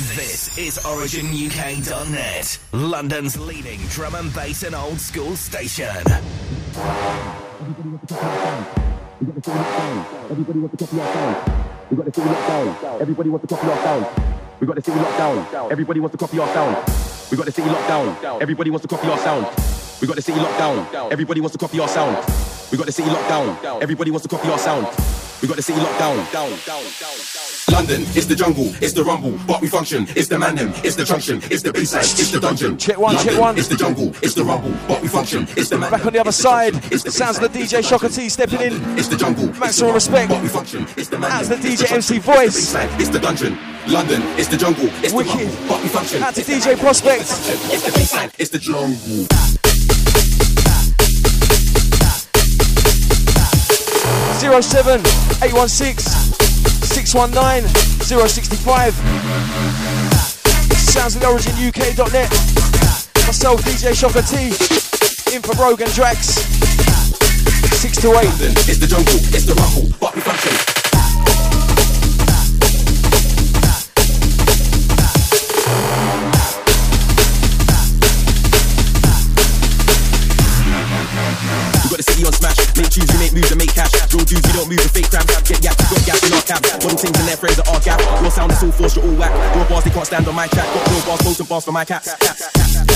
This is OriginUK.net, London's leading drum and bass and old school station. Everybody to copy our sound. We got the city locked down. Everybody wants to copy our sound. We got the city locked down. Everybody wants to copy our sound. We got the city locked down. Everybody wants to copy our sound. We got the city locked down. Everybody wants to copy our sound. We got the city locked down. Everybody wants to copy our sound. We got the city locked down. Down, down, down, down. London, it's the jungle, it's the rumble, but we function. It's the man them, it's the junction, it's the baseline, it's the dungeon. Check one, London, check one. It's the jungle, it's the rumble, but we function. It's the man Back on the other side, it's the sounds of the DJ Shocker T stepping in. It's the jungle, Maximum respect. but we function. It's the man them, the DJ MC voice. It's the dungeon. London, it's the jungle, it's Wicked. the rumble, but we function. It's the DJ Prospect. It's the baseline, it's the jungle. 07 816 619 065. Sounds of the origin UK.net. Myself, DJ Shocker T. In for Rogan Drax. 6 to 8. It's the jungle, it's the rumble, but we function. With fake crap. Get yak, got gas in our cab. Model things and their friends are our gap. Your sound is all forced, you're all whack. Your bars, they can't stand on my track. Got real bars, potent bars for my cats.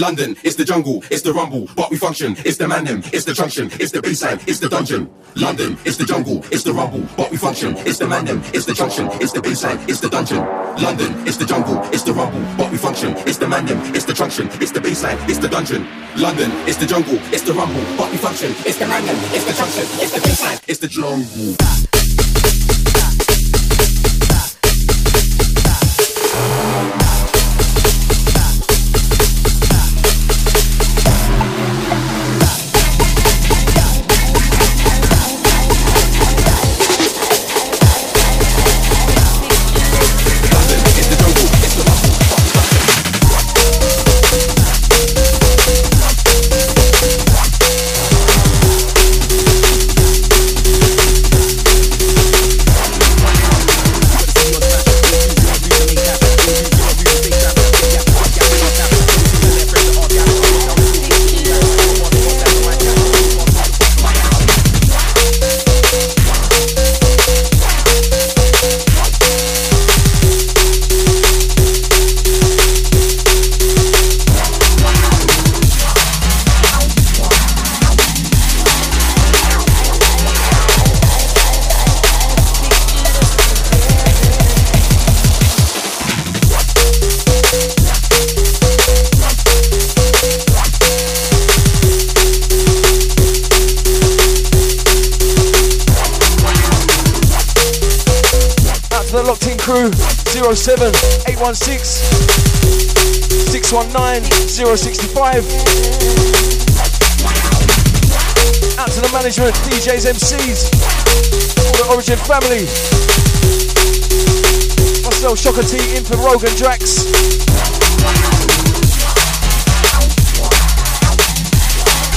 London, it's the jungle, it's the rumble, but we function. It's the man them, it's the junction, it's the baseline, it's the dungeon. London, it's the jungle, it's the rumble, but we function. It's the man them, it's the junction, it's the baseline, it's the dungeon. London, it's the jungle, it's the rumble, but we function. It's the man them, it's the junction, it's the baseline, it's the dungeon. London, it's the jungle, it's the rumble, but we function. It's the man them, it's the junction, it's the baseline, it's the jungle. The locked in crew 07 816 619 065. Out to the management, DJs, MCs, all the Origin family. Myself, Shocker T, in for Rogan Drax.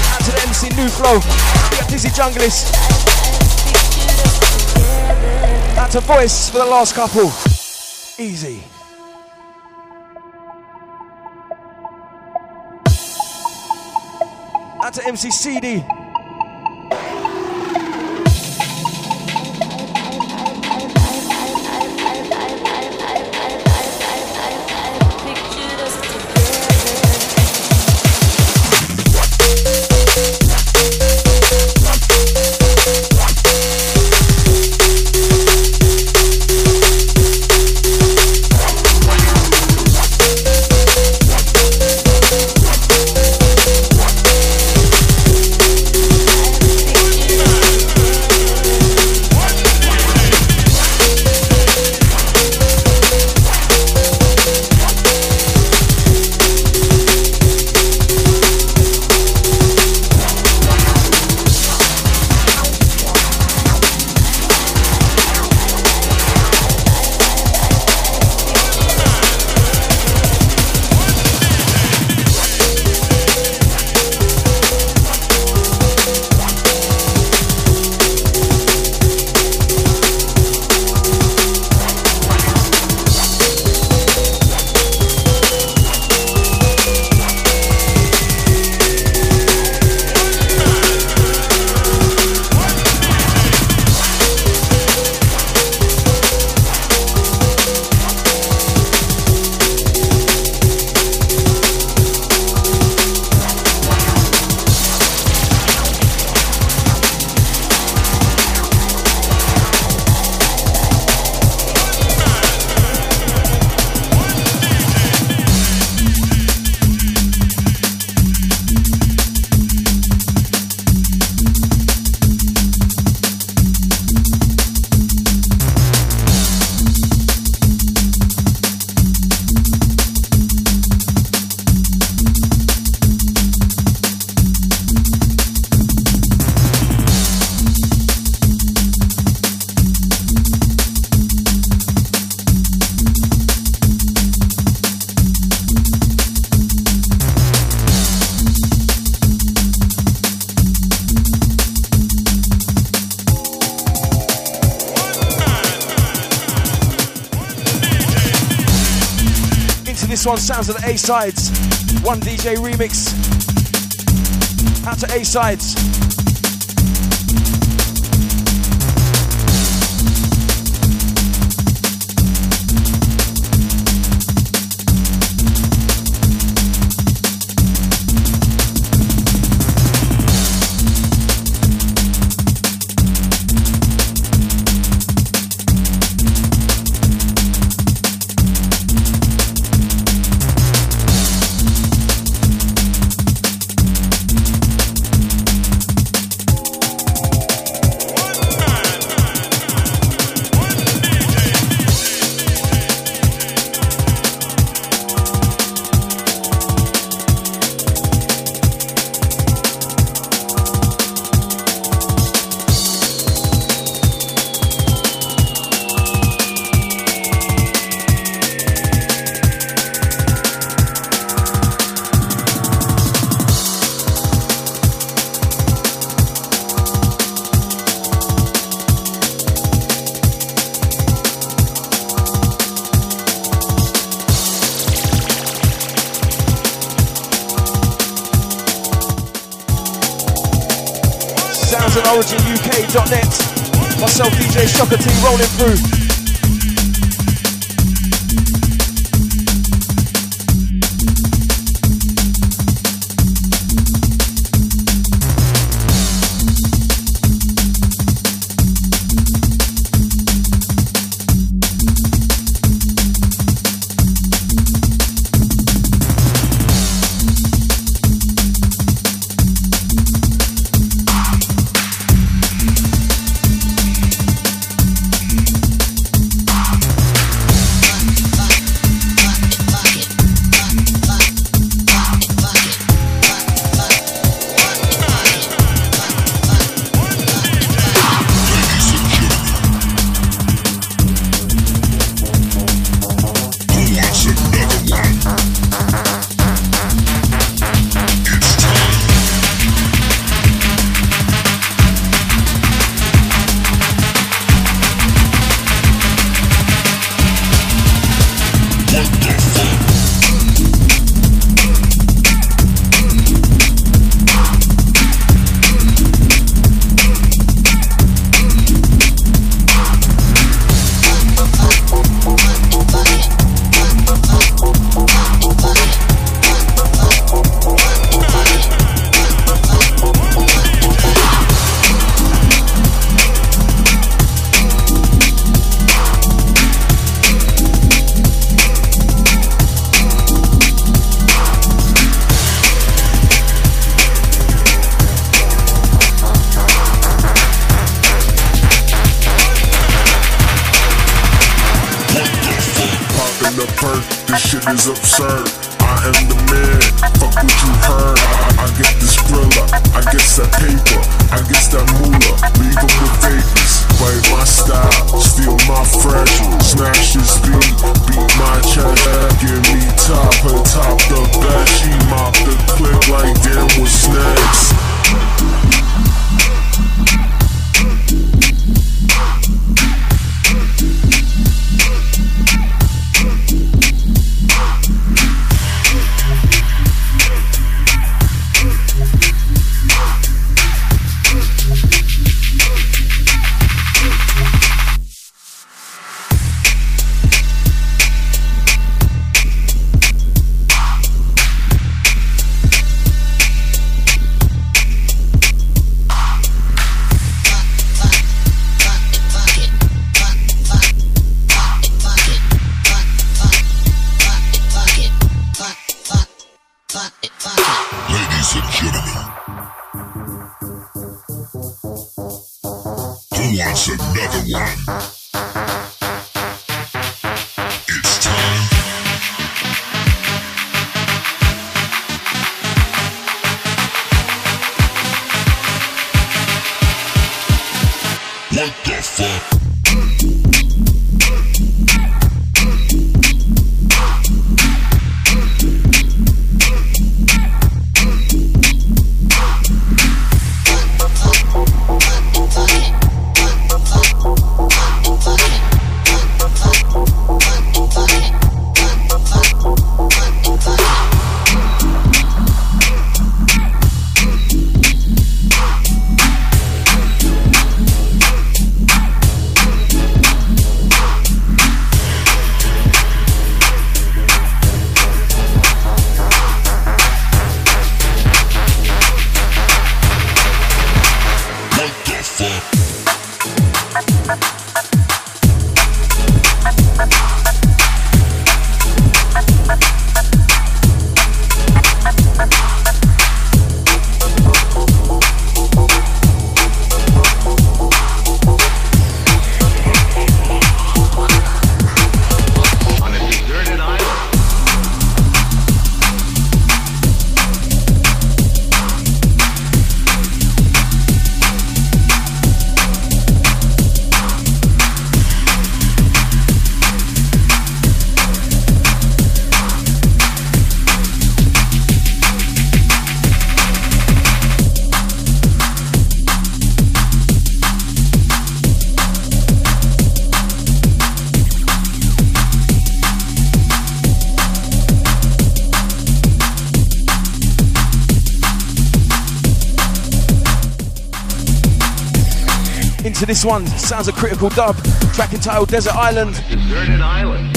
Out to the MC New Flow, got Dizzy Junglist. To voice for the last couple. Easy. Out to MC A sides. One DJ remix. Out to A sides. One. Sounds a critical dub. Track entitled Desert Island. Deserted Island.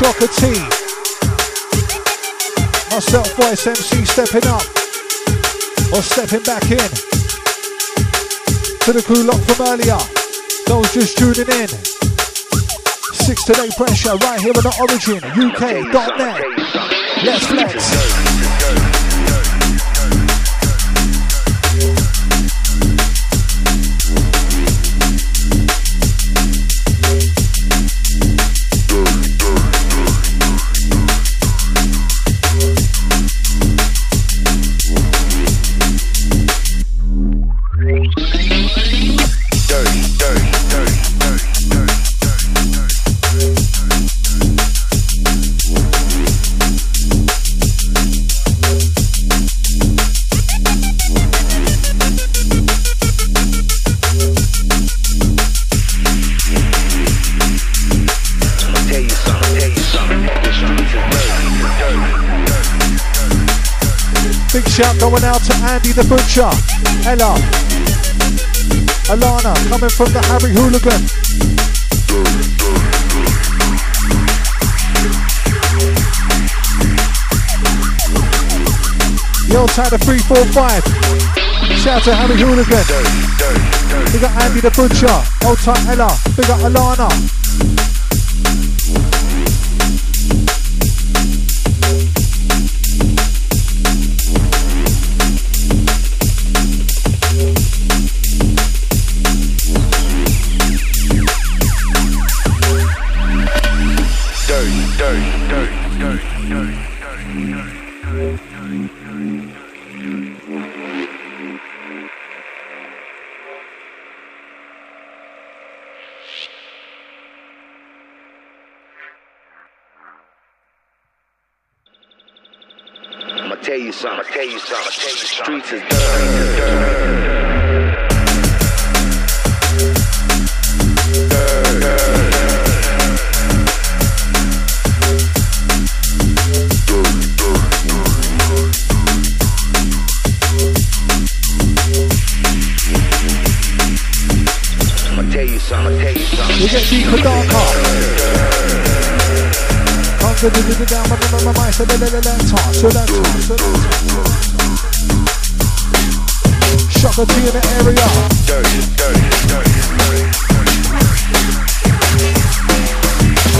Shocker T. Myself, Voice MC, stepping up. Or stepping back in. To the crew locked from earlier. Those just tuning in. Six today pressure right here on the origin. UK.net. Let's flex. Going out to Andy the Butcher, Ella, Alana coming from the Harry Hooligan. Yo, Tyler 345. Shout to Harry Hooligan. We got Andy the Butcher. Old tight Ella. We got Alana. Streets is dirty. Deeper darker down, my, my, so let, let, let, so let talk, Shocker T in the area.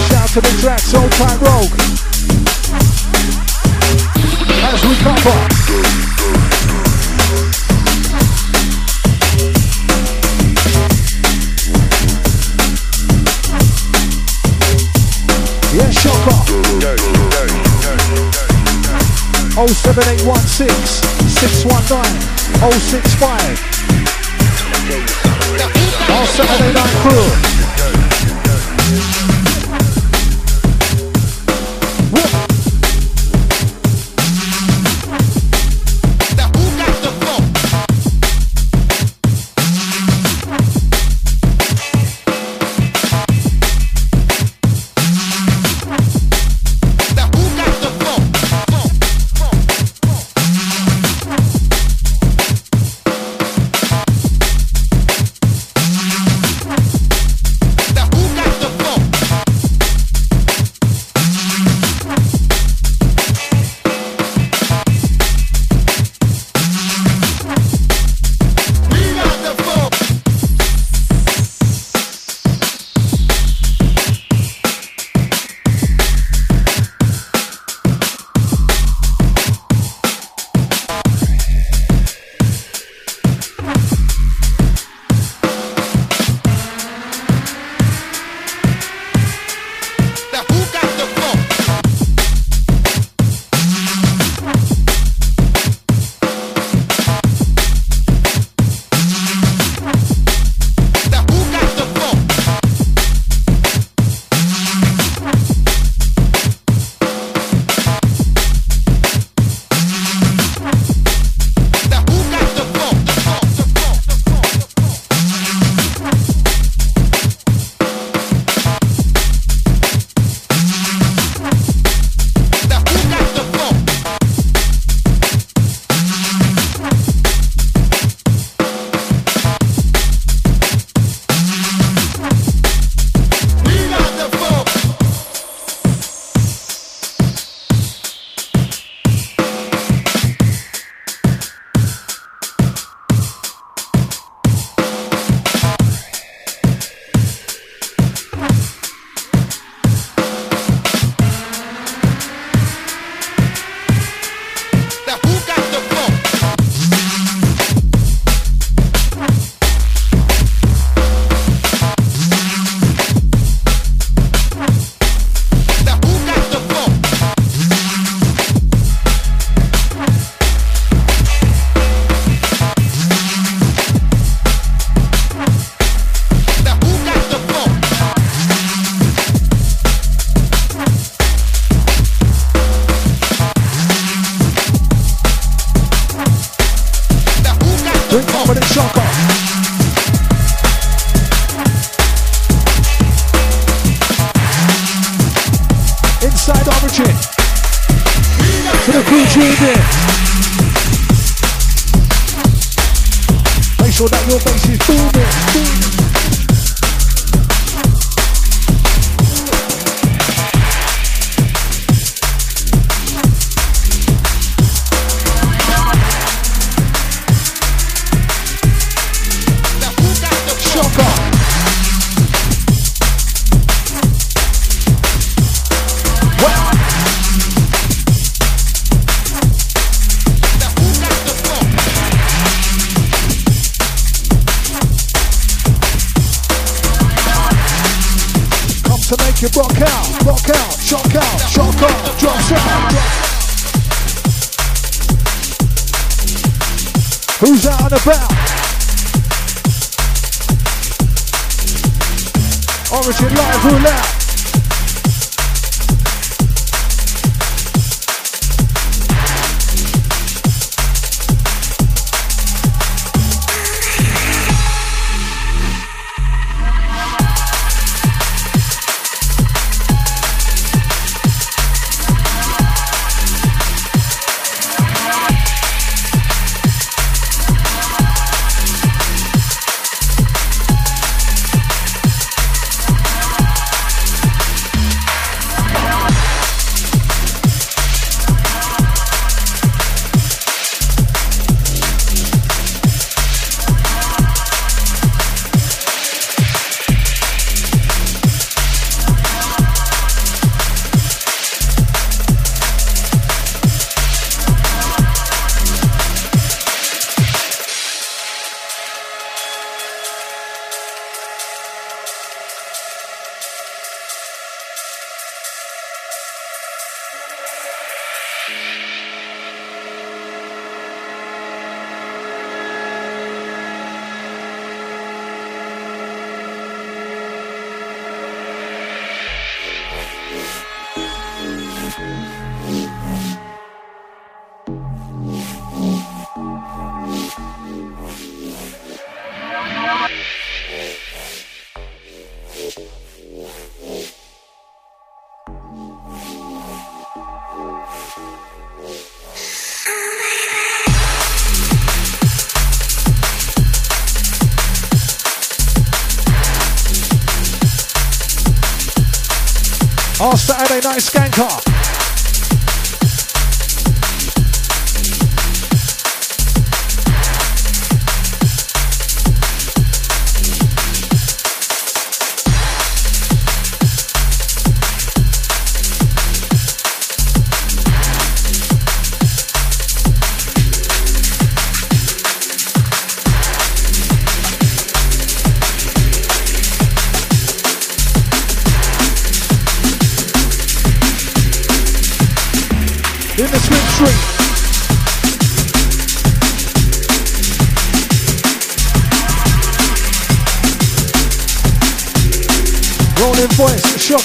Shout to the tracks, old time rogue. As we cover. Yeah, shocker. 07816 619 065. Our Saturday night crew.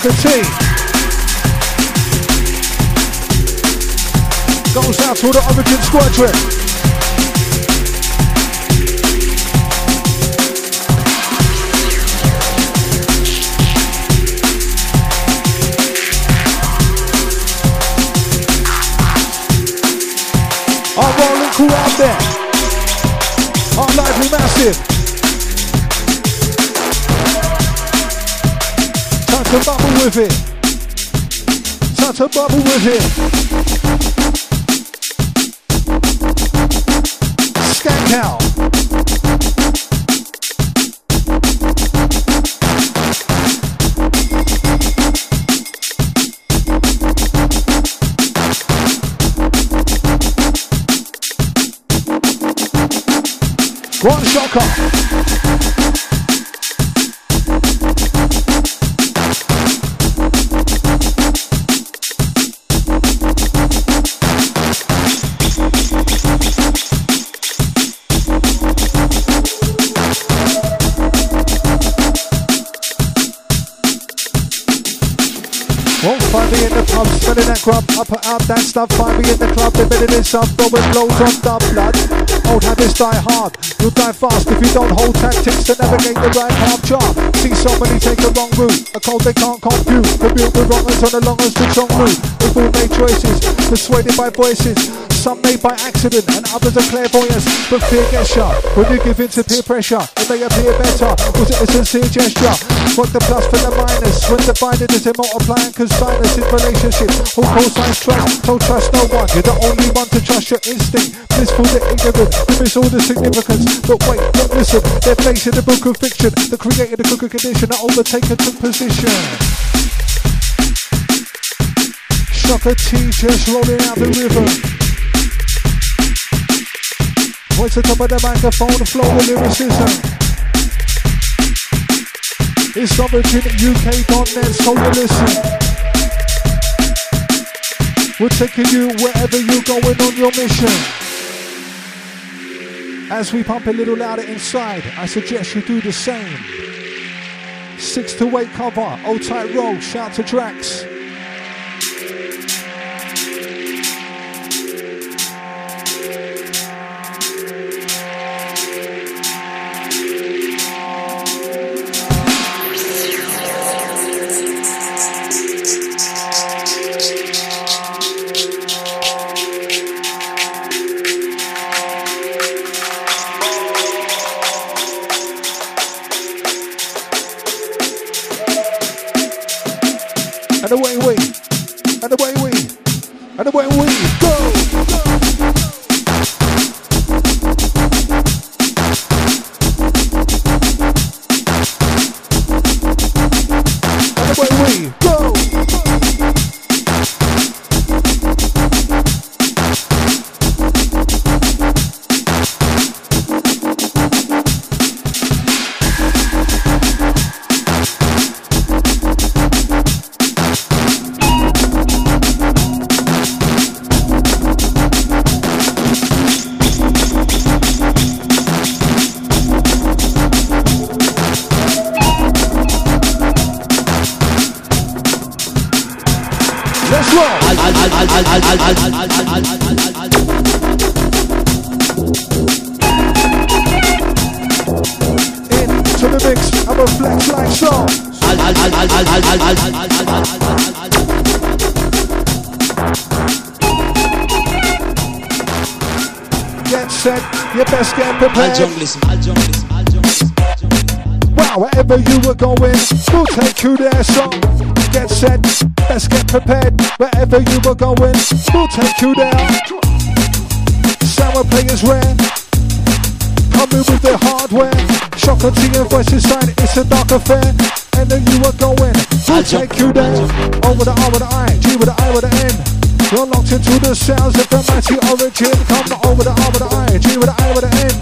Shocker T. Goes out to the Origin Squadron. Our rolling crew out there. Our lively massive. To bubble with it. Time to bubble with it. Skank out. One shocker. One out that stuff. Find me in the club, embedded in some throwing blows on the blood. Old habits die hard. You'll die fast if you don't hold tactics to navigate the right path chart. See somebody take the wrong route. A code they can't compute. Rebuilt with wrongers on the longest to strong route. We've all made choices, persuaded by voices. Some made by accident and others are clairvoyance. But fear gets you when you give in to peer pressure. It may appear better. Was it a sincere gesture? Fuck the plus for the minus. When divided is it multiplying consigners in relationships. Who co-signs trust? Don't trust no one. You're the only one to trust your instinct. Blissful the ignorant. You miss all the significance. But wait, look, listen. They're facing the book of fiction. The creator, the crooked condition. The overtaker took position. Shocker T just rolling out the river. Voice at top of the microphone, the flow with lyricism. It's origin UK.net, so you listen. We're taking you wherever you're going on your mission. As we pump a little louder inside, I suggest you do the same. Six to eight cover, old tight roll, shout to Drax. And away we, and away we, and away we go. And Wherever you were going, we'll take you there. Sour play is rare. Coming with the hardware. Shocker T and voices sign, it's a dark affair. And then you were going, we'll take you there. O with the R with the I, G with the I with the N. You're locked into the sounds of the mighty origin. Come over the R with the I, G with the I with the N.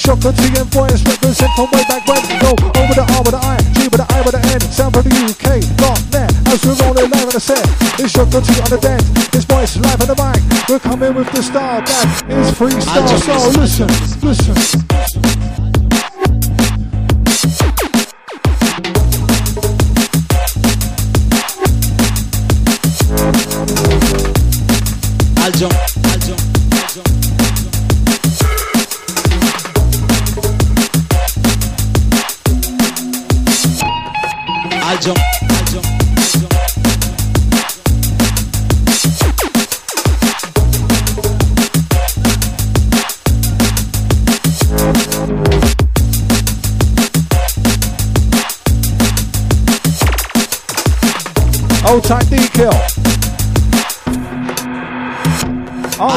Shocker T and voice represent from way back when. Go over the R with the I, the set, it's Shocker T on the deck. This voice live on the mic. We're coming with the style that is freestyle. So listen, listen.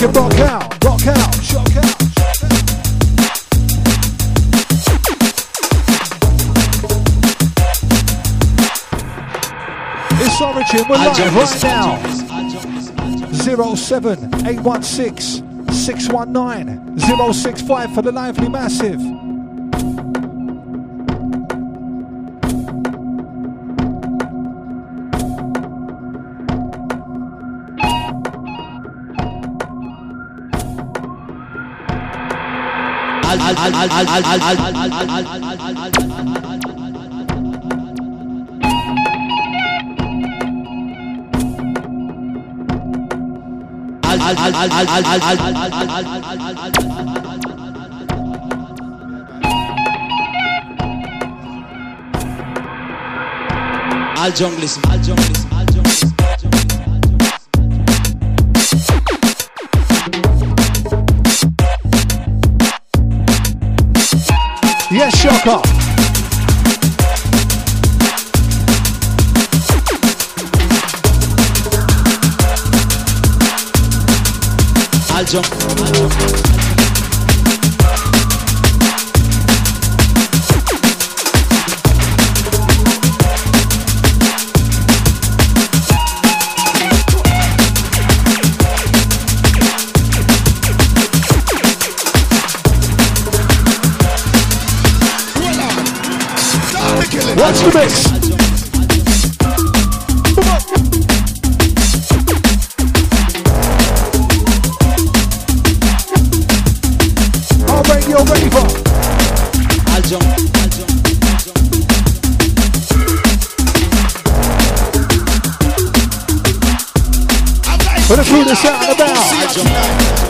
make rock out, rock out, shock out. watching, we're live right now. 07816 619 065 for the lively massive. Al junglism, al junglism. Shocker. Al jung, al jung. Watch the mix. Our radio raver. Al jung, al jung, al jung. For the that's about.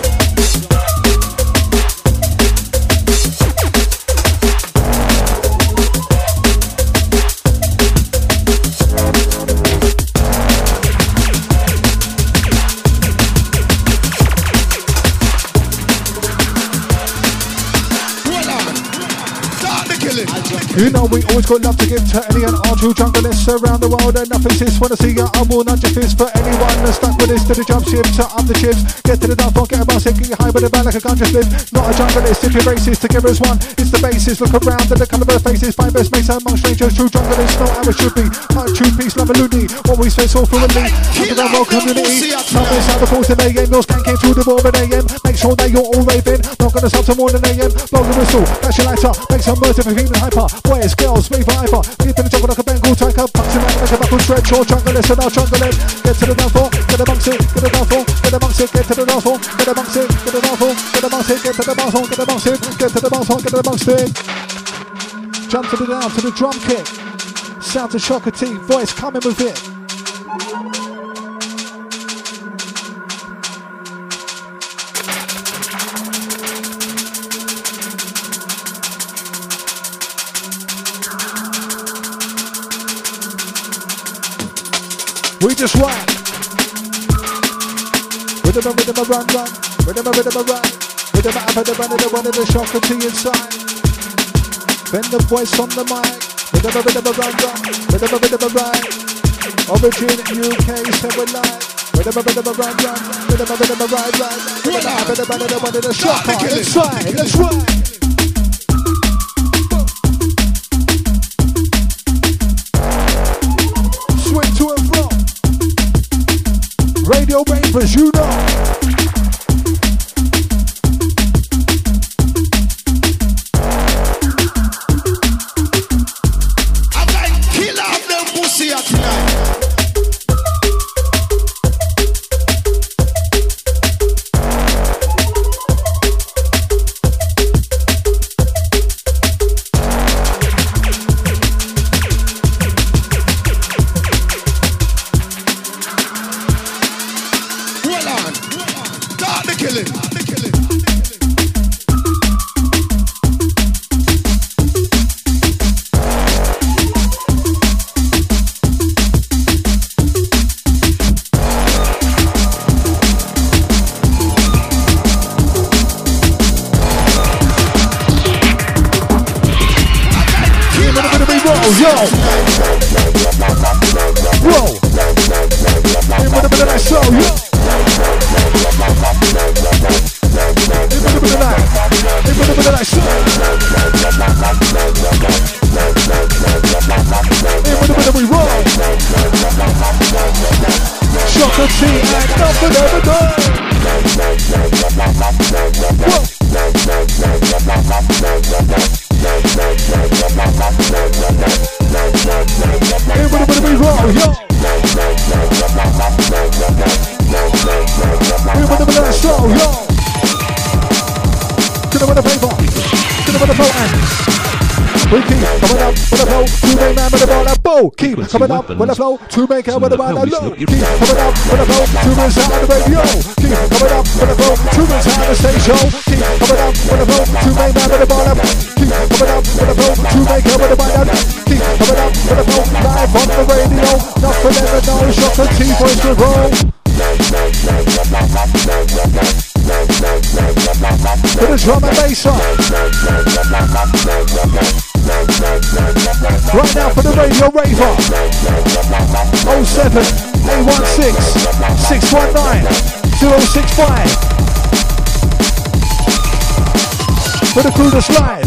You know we always got love to give to any and all true junglers around the world and nothing sis wanna see ya. I will not your fist for anyone that's stuck with this to the jump ship to up the chips. Get to the floor, get a bounce, get you high with a band like a ganja split. Not a junglist, if you're racist, together as one. It's the basis. Look around at the colour of the faces. Find best mates among strangers. True junglers, not how it should be. Not true peace, love and loony. Always face all fluently. Underground world community. Numbers out the force in AM. Your scan came through the door at AM. Make sure that you're all raving. Gonna stop till more than AM. Blow the whistle, dash your lights up. Make some noise if you're feeling hyper. Boys, girls, me forever. Get to the jungle like a Bengal tiger. Punch him out like a buckle stretch. Or junglist and I'll jungle him. Get to the dance floor, get the bunks in, get the dance floor, get the bunks in, get to the floor, get the bunks in, get the floor, get the bunks in, get to the dance floor, get the bunks in, get to the dance floor, get the bunks in. Jump to the down to the drum kick. Sound to Shocker T, voice coming with it. Run. Rhythm a rhythm a run run. Rhythm a rhythm a run. Rhythm a rhythm a run and one of the shocker to inside. Bend the voice on the mic. Rhythm a rhythm a run run. Rhythm a rhythm a run. Origin UK seven live. Rhythm a rhythm a run run. Rhythm a rhythm a run run. Rhythm a rhythm a run and one of the shocker inside. Let's ride. Radio Ravers, you know. Flow to make her with a ball and low. Keep coming up with a flow to the sound of the radio. Keep coming up with a flow to the sound of the stage show. Keep coming up with a flow to make man with a ball and keep coming up with a flow to make her with a ball and keep coming up with a flow live on the radio. Nothing ever knows. Shock the T voice to roll. For the drum and bass on. Right now for the radio raver 07 816 619 065 For the crew that's live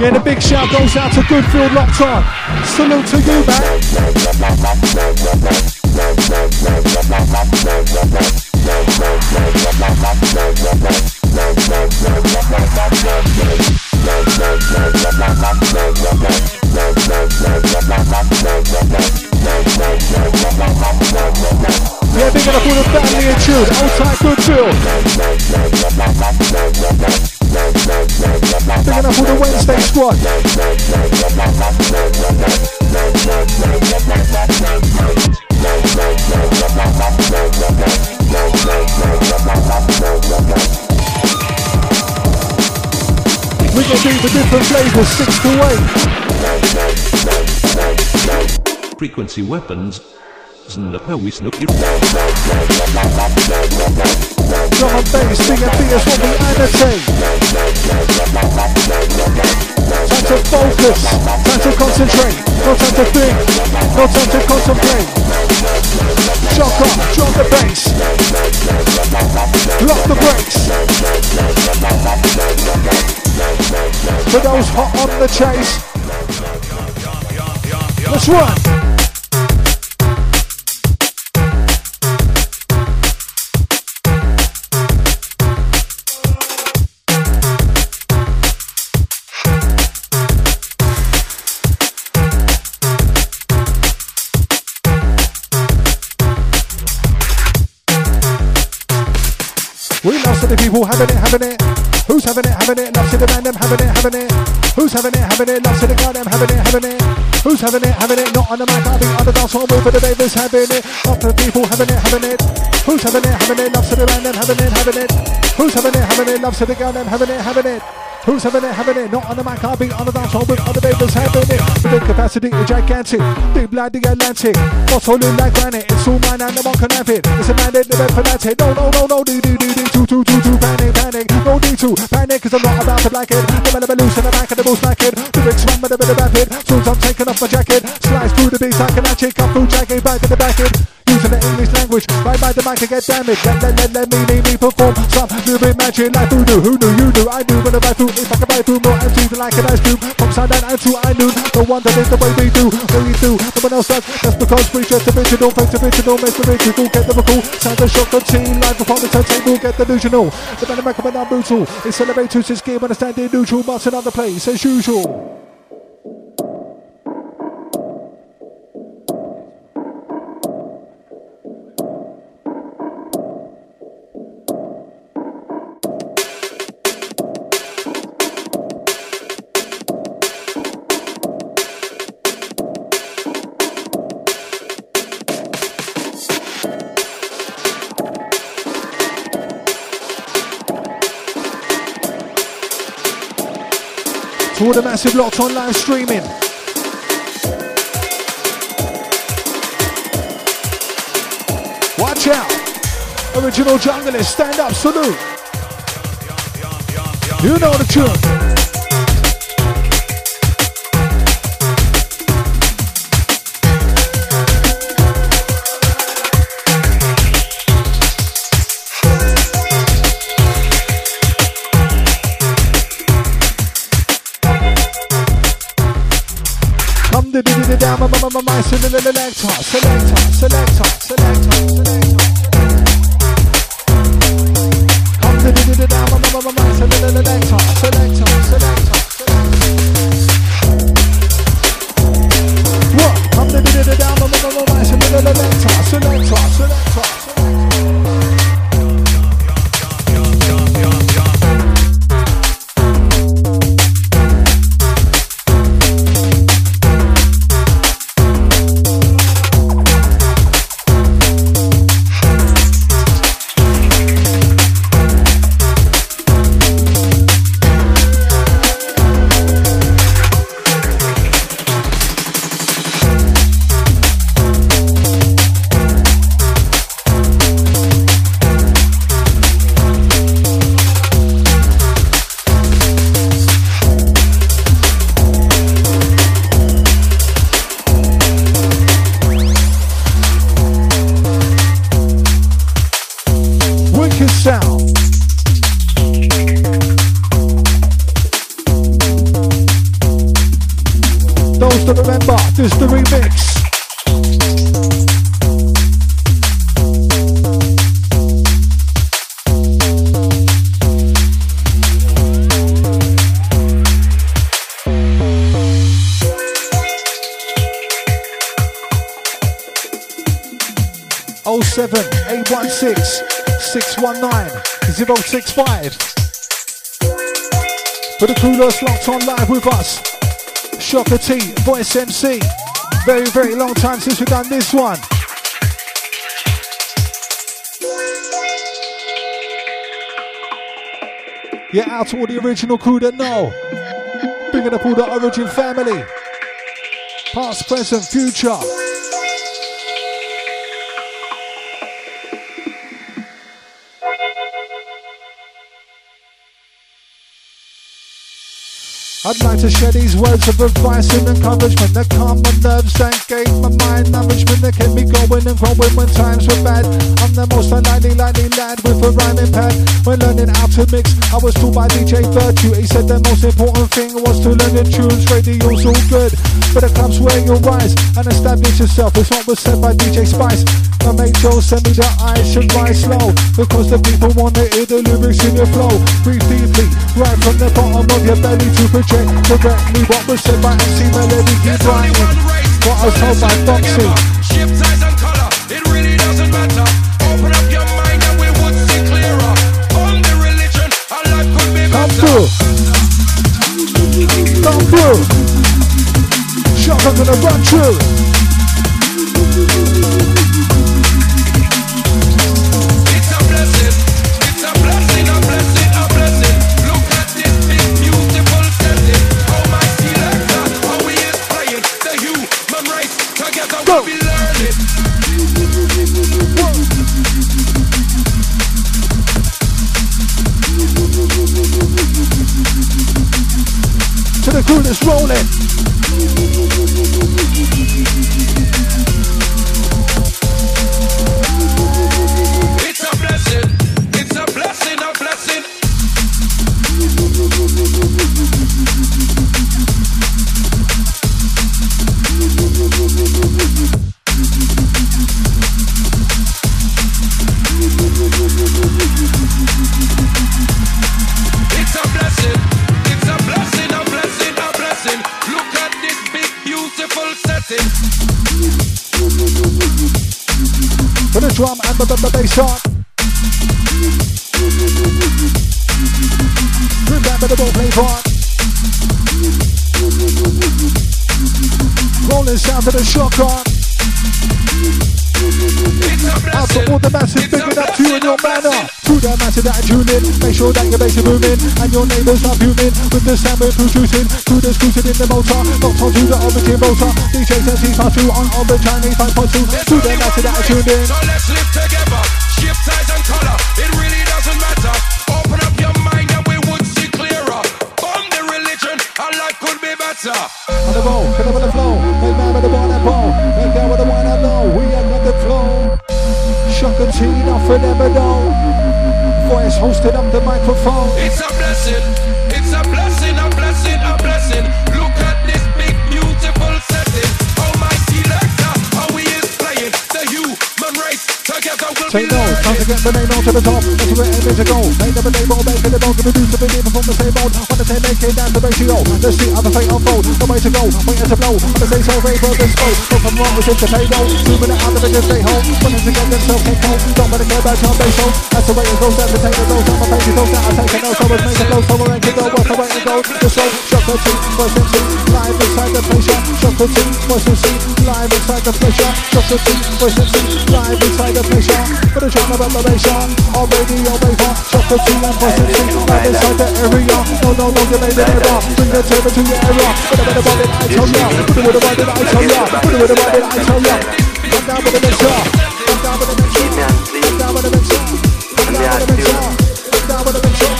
Yeah, the big shout goes out to Goodfield Locked On. Salute to you, man. Yeah, big up all the family and tune. Outside Goodfield. Big enough for the Wednesday squad. We do the different flavors, six to eight. Frequency weapons. Snapowi snooky. Drum and bass, DMB is what we annotate. Time to focus, time to concentrate, no time to think, no time to contemplate. Shock on, drum the bass, lock the brakes. For those hot on the chase, let's run. We love the people having it, having it. Who's having it, having it? Love to the man, them having it, having it. Who's having it, having it? Love to the girl, them having it, having it. Who's having it, having it? Not on the mic, I'll be on the dance floor for the babies having it. Love the people having it, having it. Who's having it, having it? Love to the man, them having it, having it. Who's having it, having it? Love to the girl, them having it, having it. Who's having it, having it? Not on the mic, I'll be on the dance floor with other babies having it. The capacity is gigantic, big blood the Atlantic. What's holding like granite? It's all mine and no one can have it. It's a mandate, the red fanatic. No, no, no, no, do, do, do, do, two, two, two, two, panic, panic. No need to panic, cause I'm not about to black it. The man loose in the back of the bull snack it. The big swam with a bit of rapid. Soon I'm taking off my jacket, slice through the beats like an hatchet. Come through jacket, back in the back it. Using the English language, right by the mic to get damaged. Let, let, let, let me, me, me perform some little magic like voodoo. Who knew you knew? I knew I ride through. If I can ride through more MCs like an ice cube. From sundown and to I knew. No wonder it's the way we do. What we do, no one else does. That's because we just original, face original, make the original, get the cool. Sound the the team, live upon the turntable, get delusional. The of coming down brutal. It's celebrate to this game when I stand in neutral, but another place as usual. The massive locked on live streaming. Watch out. Original junglist, stand up, salute. You know the tune. Down, my my selector, selector, selector, selector. Come the down, my my selector, selector, selector. What? Come the down, selector, selector, selector. 965. For the crew that's locked on live with us, Shocker T, Voice MC. Very, very long time since we've done this one. Yeah, out to all the original crew that know. Bringing up all the Origin family. Past, present, future. I'd like to share these words of advice and encouragement that calm my nerves and gave my mind nourishment that kept me going and growing when times were bad. I'm the most unlikely, likely lad with a rhyming pad. When learning how to mix, I was taught by DJ Virtue. He said the most important thing was to learn the tunes. Radio's all good, but the clubs where you rise and establish yourself. It's what was said by DJ Spice. My mate Joe sent me the I should rise slow because the people want to hear the lyrics in your flow. Breathe deeply, right from the bottom of your belly to project correctly what was said by MC Melody. Keep writing what I told by Foxy. Shape, size, and color, it really doesn't matter. Open up your mind and we would see clearer. On the religion, our life could be Come through, come through. Shock, I'm gonna run through. The crew that's rolling. Sound to the shock on. Out to all the masses, It's a big it up to you in your manner. To the masses that are tuning, make sure that your bass is moving and your neighbours are fuming with the sound we're producing. To the scooting in the motor, locked onto the origin motor. DJs and teams are through on all the Chinese 5.2. To the masses that are tuning. So let's live together. Shape, size, and color. Not forever though. Voice hosted up the microphone. It's a blessing. Say no, time to get the name on to the top. That's where it is to go. Them a name on, make it a dog, gonna do something even from the same old. Wanna say make it down the ratio. Let's see how the fate unfold. The way to go, waiting to blow. Wanna say so, vapor, this smoke. Go from wrong, it's the payroll. Two minute out of it, just stay home. Wanting to get themselves kicked home. Don't wanna care about time they show. That's the way it goes, the take it goes. I'm a baby, goes down, I take it no. So it's make it flow, so we're go. What's the way it goes? The show, shock the team, first MC. Live inside the pleasure. Shock the team, first MC. Live inside the pleasure. Shock the team, first MC. Live inside the pleasure. For the charm of elevation. On radio waver. Shock the team and first MC. Live inside the area. No, no, no, you made it error. Bring the table to your era. Put it with the one that I tell ya. Put it with the one that I tell ya. Put it with the one that I tell ya. Come down with the mixer. Come down with the mixer. Come down with the mixer. Come down with the mixer. Come down with the mixer.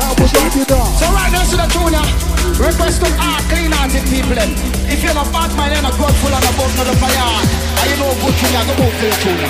How we rock it up. So right now, to the junior, request of all clean-hearted people then. If you're not bad man, you're not full on the boat, not the fire. And you know good thing, you go move to the.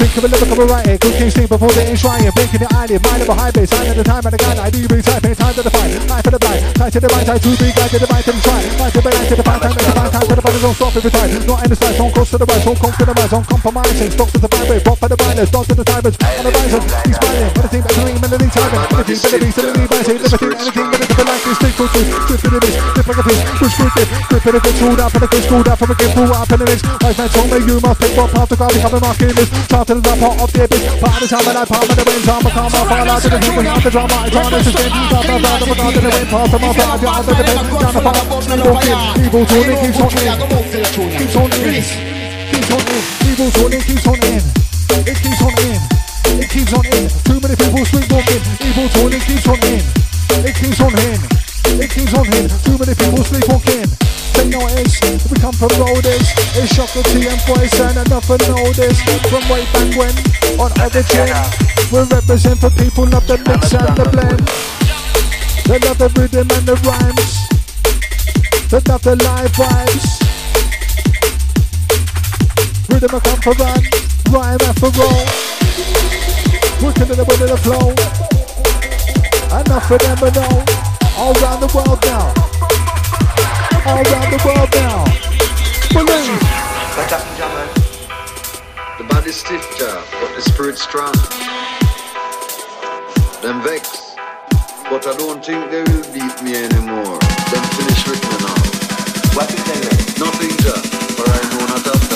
Think of a lyrical writing, good king sleep before the enshrining, blinking the eyelid, mind of a high bass, sign at the time and the gun, I do be typing, time to the fight, eye for the blind, tight to the right, tight to the guy to the right to the try, right to the right to the fight, time to the fight, time to the fight, don't stop every time, not in the slice, don't cross to the right, don't right, don't compromising, stop to the vibrate, pop for the blinders, stop to the timers, on the horizon, he's smiling, for the team, entering melody timing, melody, melody, melody, rising, liberty, anything, anything, but like this, stick to this, grip in the mist, grip like a fish, push through this, grip in the good, screwed up, and the good, from a gift, pull up in the mix, me you must take one part to God, become a marking this, start to the part of the abyss, part of the time, and I part of the wind, time, I come up, fall out the hill, the drama, I it skin, start to the the part of the wind, part of my part, down the bend, down the part, walking, evil tuning, keeps on in, keeps on in, keeps on in, evil tuning, keeps on in, it keeps on in, it keeps on in, too many people sleepwalking, evil tuning keeps on in, it keeps on in, it keeps on in, too many people sleep on sleepwalking. They know it's, we come from roaders, it's Shocker T and voice and know this From way back when, on Origin We represent for people love the mix and the blend. They love the rhythm and the rhymes. They love the live vibes. Rhythm a come for run, rhyme and for roll. Working in the wind of the flow Enough for them to know All around the world now all around the world now. Believe. What happened, Jamal? The body's stiff, ja, but the spirit strong. Them vex, but I don't think they will beat me anymore. Them finish with me now. What is that? Nothing, ja, for I know not of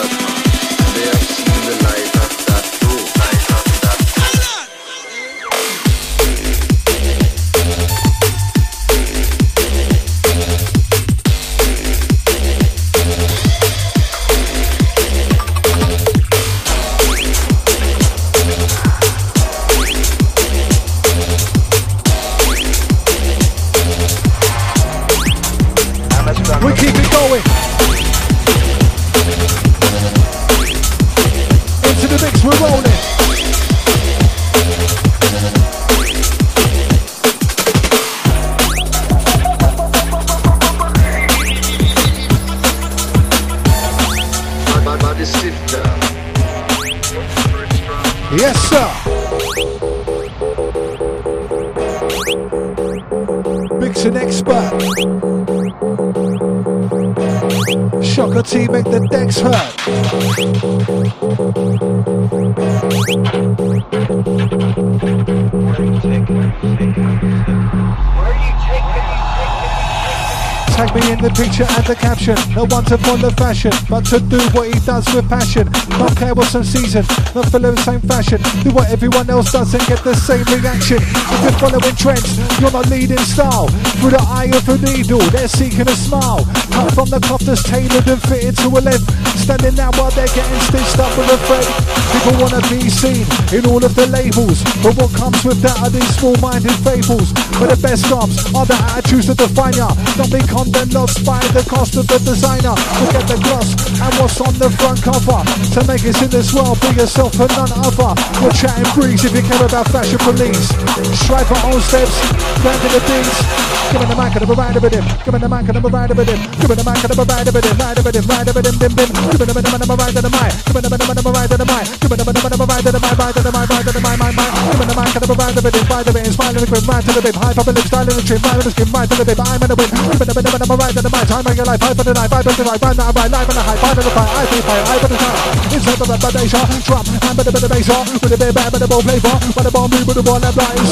picture and the caption. No one to follow fashion, but to do what he does with passion. Not care what's on season, not follow the same fashion. Do what everyone else does and get the same reaction. If you're following trends, you're not leading style. Through the eye of a needle, they're seeking a smile. Cut from the cloth that's tailored and fitted to a length. Standing now while they're getting stitched up with a thread. People wanna be seen in all of the labels, but what comes with that are these small-minded fables. But the best comes are the attitudes that define ya. Don't be condemned, lost by the cost of the designer. Forget the gloss and what's on the front cover. To make it in this world, be yourself and none other. We're chatting breeze if you care about fashion police. Strive for own steps, planting the beats. Give me the mic and I'm a rider with him. Give me the mic and I'm a rider with him. Give me the mic and I'm a rider with him. Rider with him, rider with him, dim dim. Give me the mic and I'm a rider the mic. Give me the mic and I'm a rider the mic.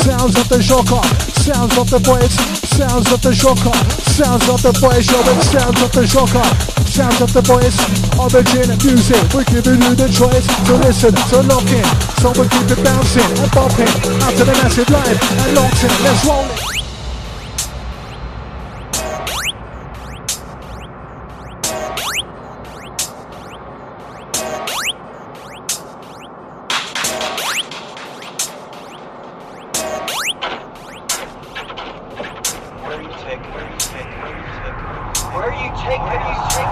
Sounds of the shocker, sounds of the voice, sounds of the shocker, sounds of the voice, sounds of the shocker, sounds of the voice, origin music, we're giving you the choice, to listen, to lock in, so we keep it bouncing and bopping, out to the massive live, and locks in, let's roll. It. For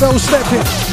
those stepping. When I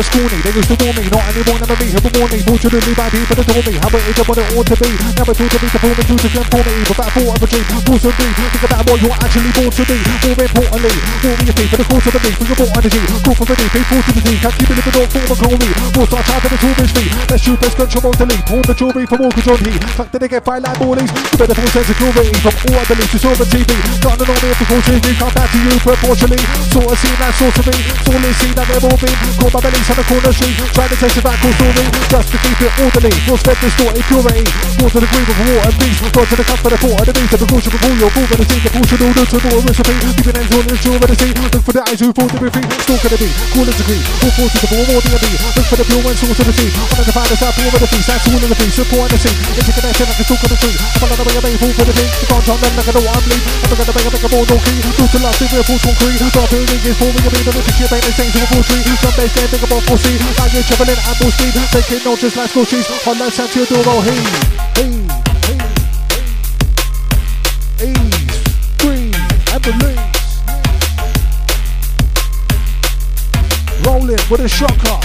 was corny, they used to warn me, not anymore, never me, who warn me, fortunately by people that told me how it is and what it ought to be. Never thought to be the form and to conform me, but that thought of a dream, force of me, think about what you're actually born to be. More importantly, warm me your feet for the course of the beat, for your more energy, call for the deep, pay to the can't keep it in the door, form a call me. More start charging the tourist fee, let's shoot, let's control the lead, the jewelry for more control heat. Fact that they get five like bullies, you better full sense of security from all I believe to saw the TV. Got an army of the cultures, we come back to you proportionally. Sort of seen that sorcery, sorely seen that they've all been. Caught my bellies on the corner street, trying to test the back story. Just to keep it orderly, force fed distorted purity. Force to the green with war and peace, got to the cup for the fort of the beast. The precaution before your full the the portion order to more recipe. Keeping ends on the shore of the sea. Look for the eyes who fall to be free. Of the beat, cool as a green. Full force to the ball, more than a bee. Look for the pure one source of the sea. On the fire, the south, all of the feast. That's all of the feast, support the sea. Like a stalk of the tree. I'm on the way, I'm a fool for the thing. The control, then like I know I'm lead. I'm gonna make a make a ball, no key. To love, full concrete. Of the and to a full tree. Some days think about full sea. Like you're traveling at full speed. Taking notes just like school cheese. On that San Teodoro, hey, hey, hey, hey. And release. Rolling with a shocker.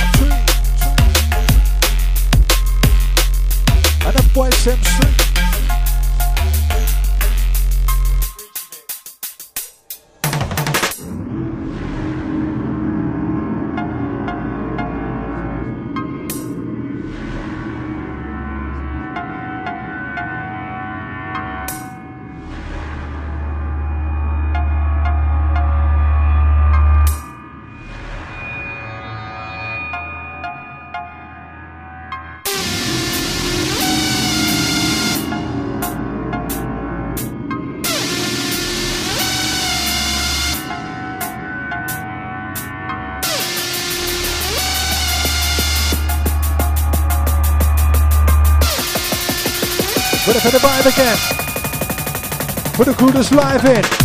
For the that's live in.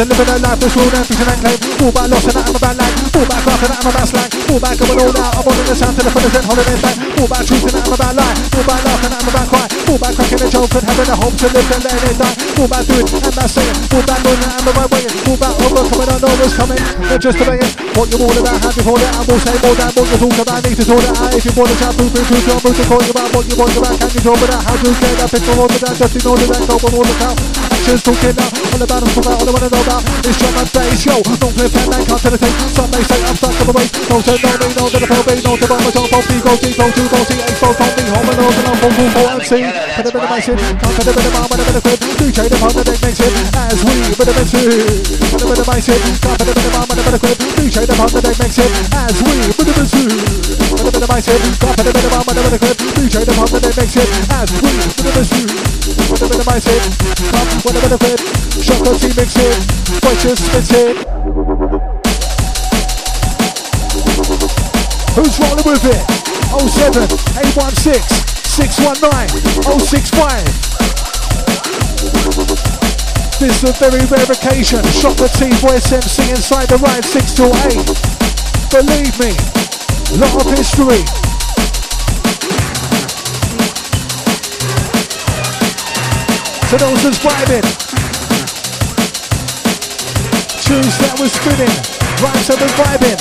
Of minds living a life that's and vision and claim. All about loss and I'm about life. All about craft and I'm about slang. All about going all out. I'm on the sound to the fullest and holding it back. All about truth and I'm about lie. All about laugh and I'm about cry. All about cracking a joke and having a hope to live and letting it die. All about doing and about saying. All about knowing that I'm the right way. All about overcoming. I know what's coming. Not just delaying. What you're all about. How before that. I will say more than you talk about. Need to sort. If you want to chat, it, prove it, move to you about what you want about. Can you talk about how you get that picture all the that just in order that go on all the town. Actions talking now. All about them, all I wanna know about. It's drum and bass, yo. Don't play fan, man, can't tell the. Some may say I'm stuck on the way. No to no me, no to the pro, no to bomb, no to go, G, go, to go, see, don't be home, no to no, go, go, go, and see. Put a bit of my shit, can't put a bit of my, put a bit of crib. DJ the punk, the makes it. As we, put a bit of Put a bit of my shit, can't put a bit of my, put a bit of crib. DJ the punk, the makes it. As we, a bit of of my shit, can't put a bit of of crib. DJ the punk, the deck makes it. As we, a bit of Put a bit of come, put a bit of crib. Shotgun team mix it, voices spit it. Who's rolling with it? 07 816 619 065. This is a very rare occasion. Shocker T Voice MC inside the ride 6 to 8. Believe me, lot of history. To those who's vibing. Tunes that was spinning. Rhymes that was vibing.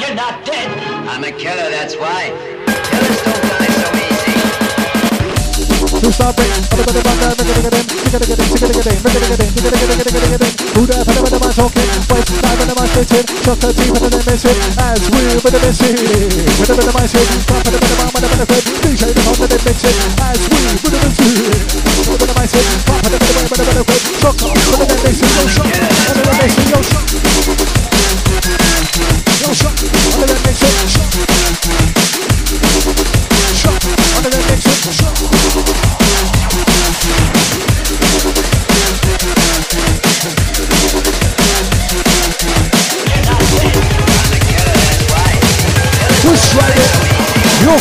You're not dead. I'm a killer, that's why. Killers don't die so easy. Who start breaking? Who the hell am I talking? Wait, live and am I spitting? Shocker team and then miss it the pop and then mix it as we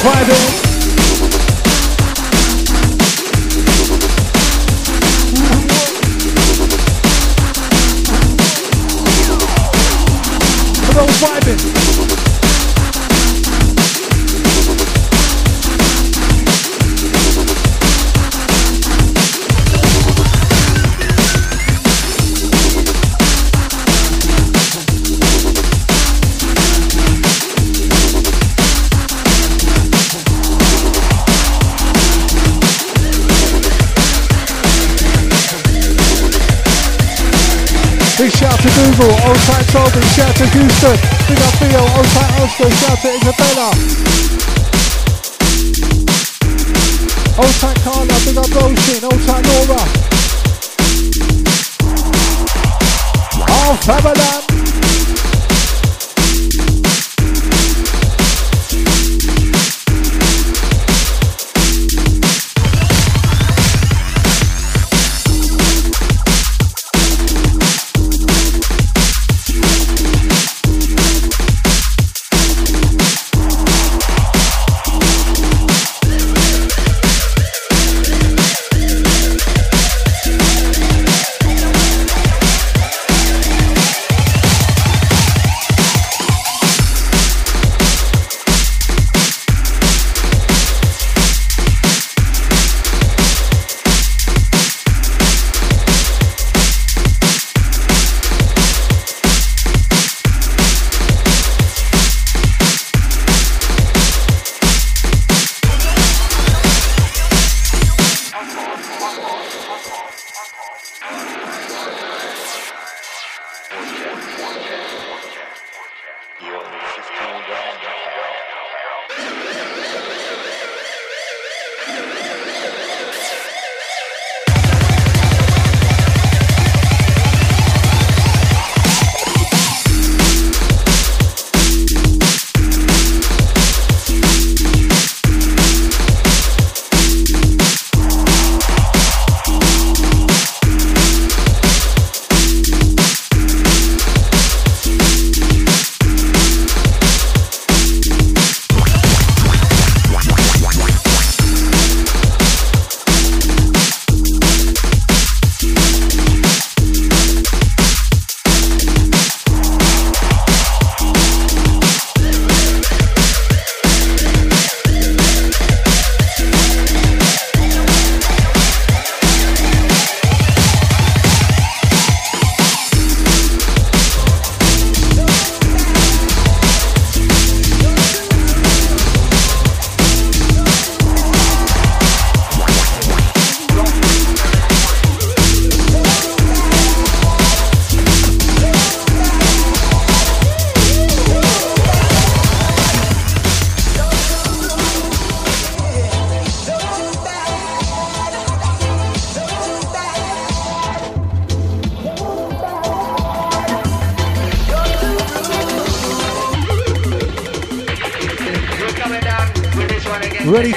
You're driving. Toby, shout to Houston, big up Theo, tight Oscar, shout to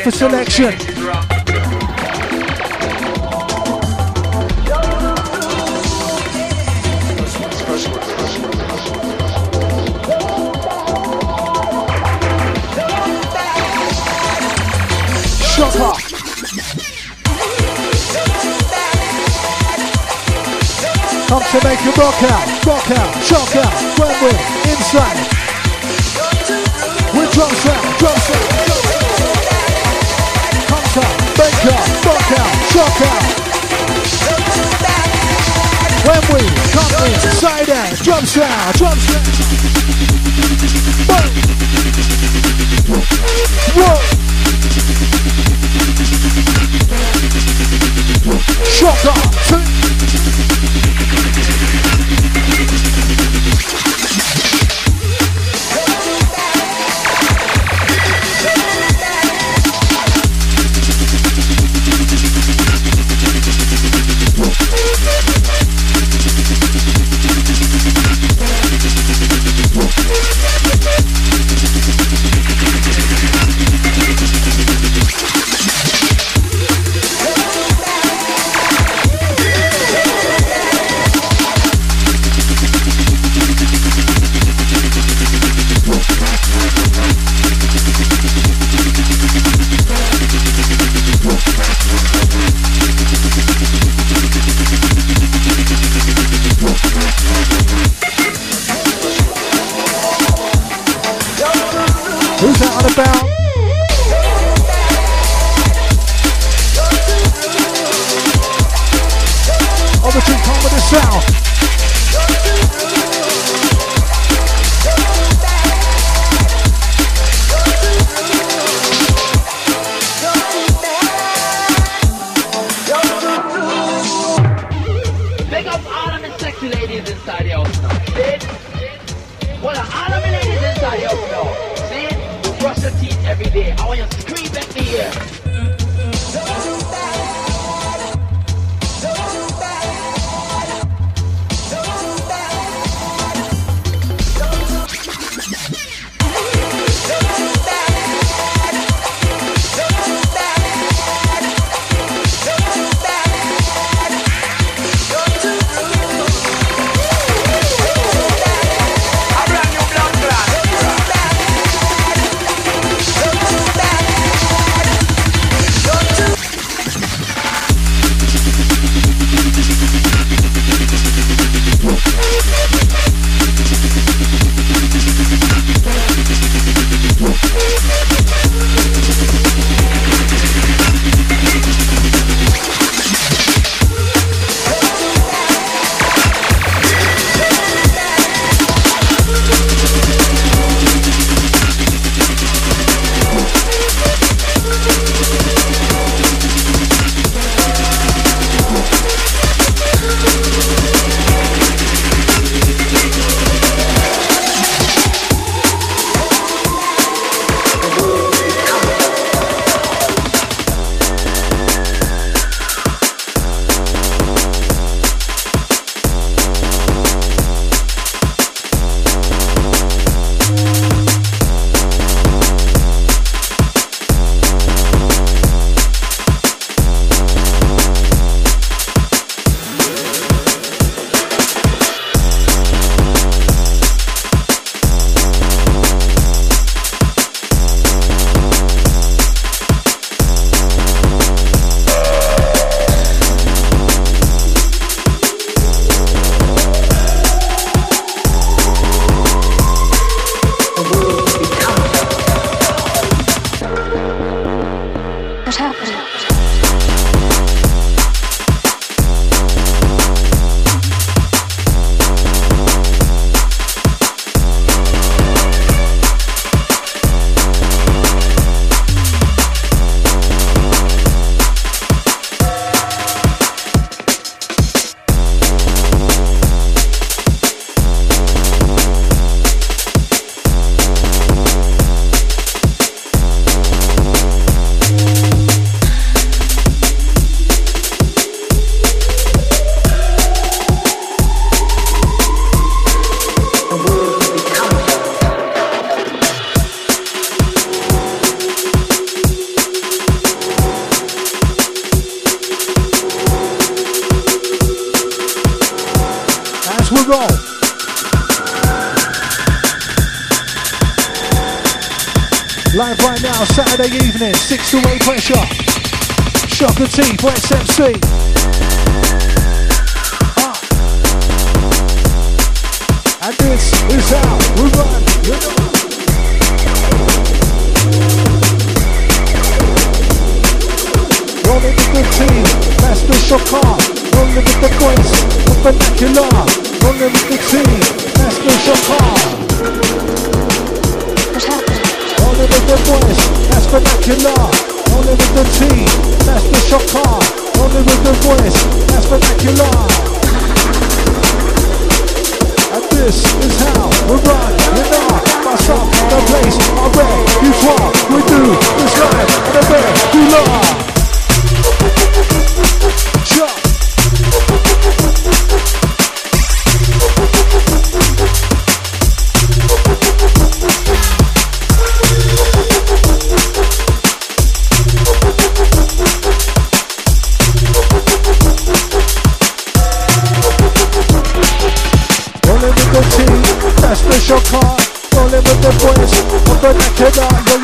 for selection. Come to make you rock out, rock out, shock out, when we're inside. Rock out, shock out. When we come inside out, drum sound, drum sound. Boom. Whoa. Shocker.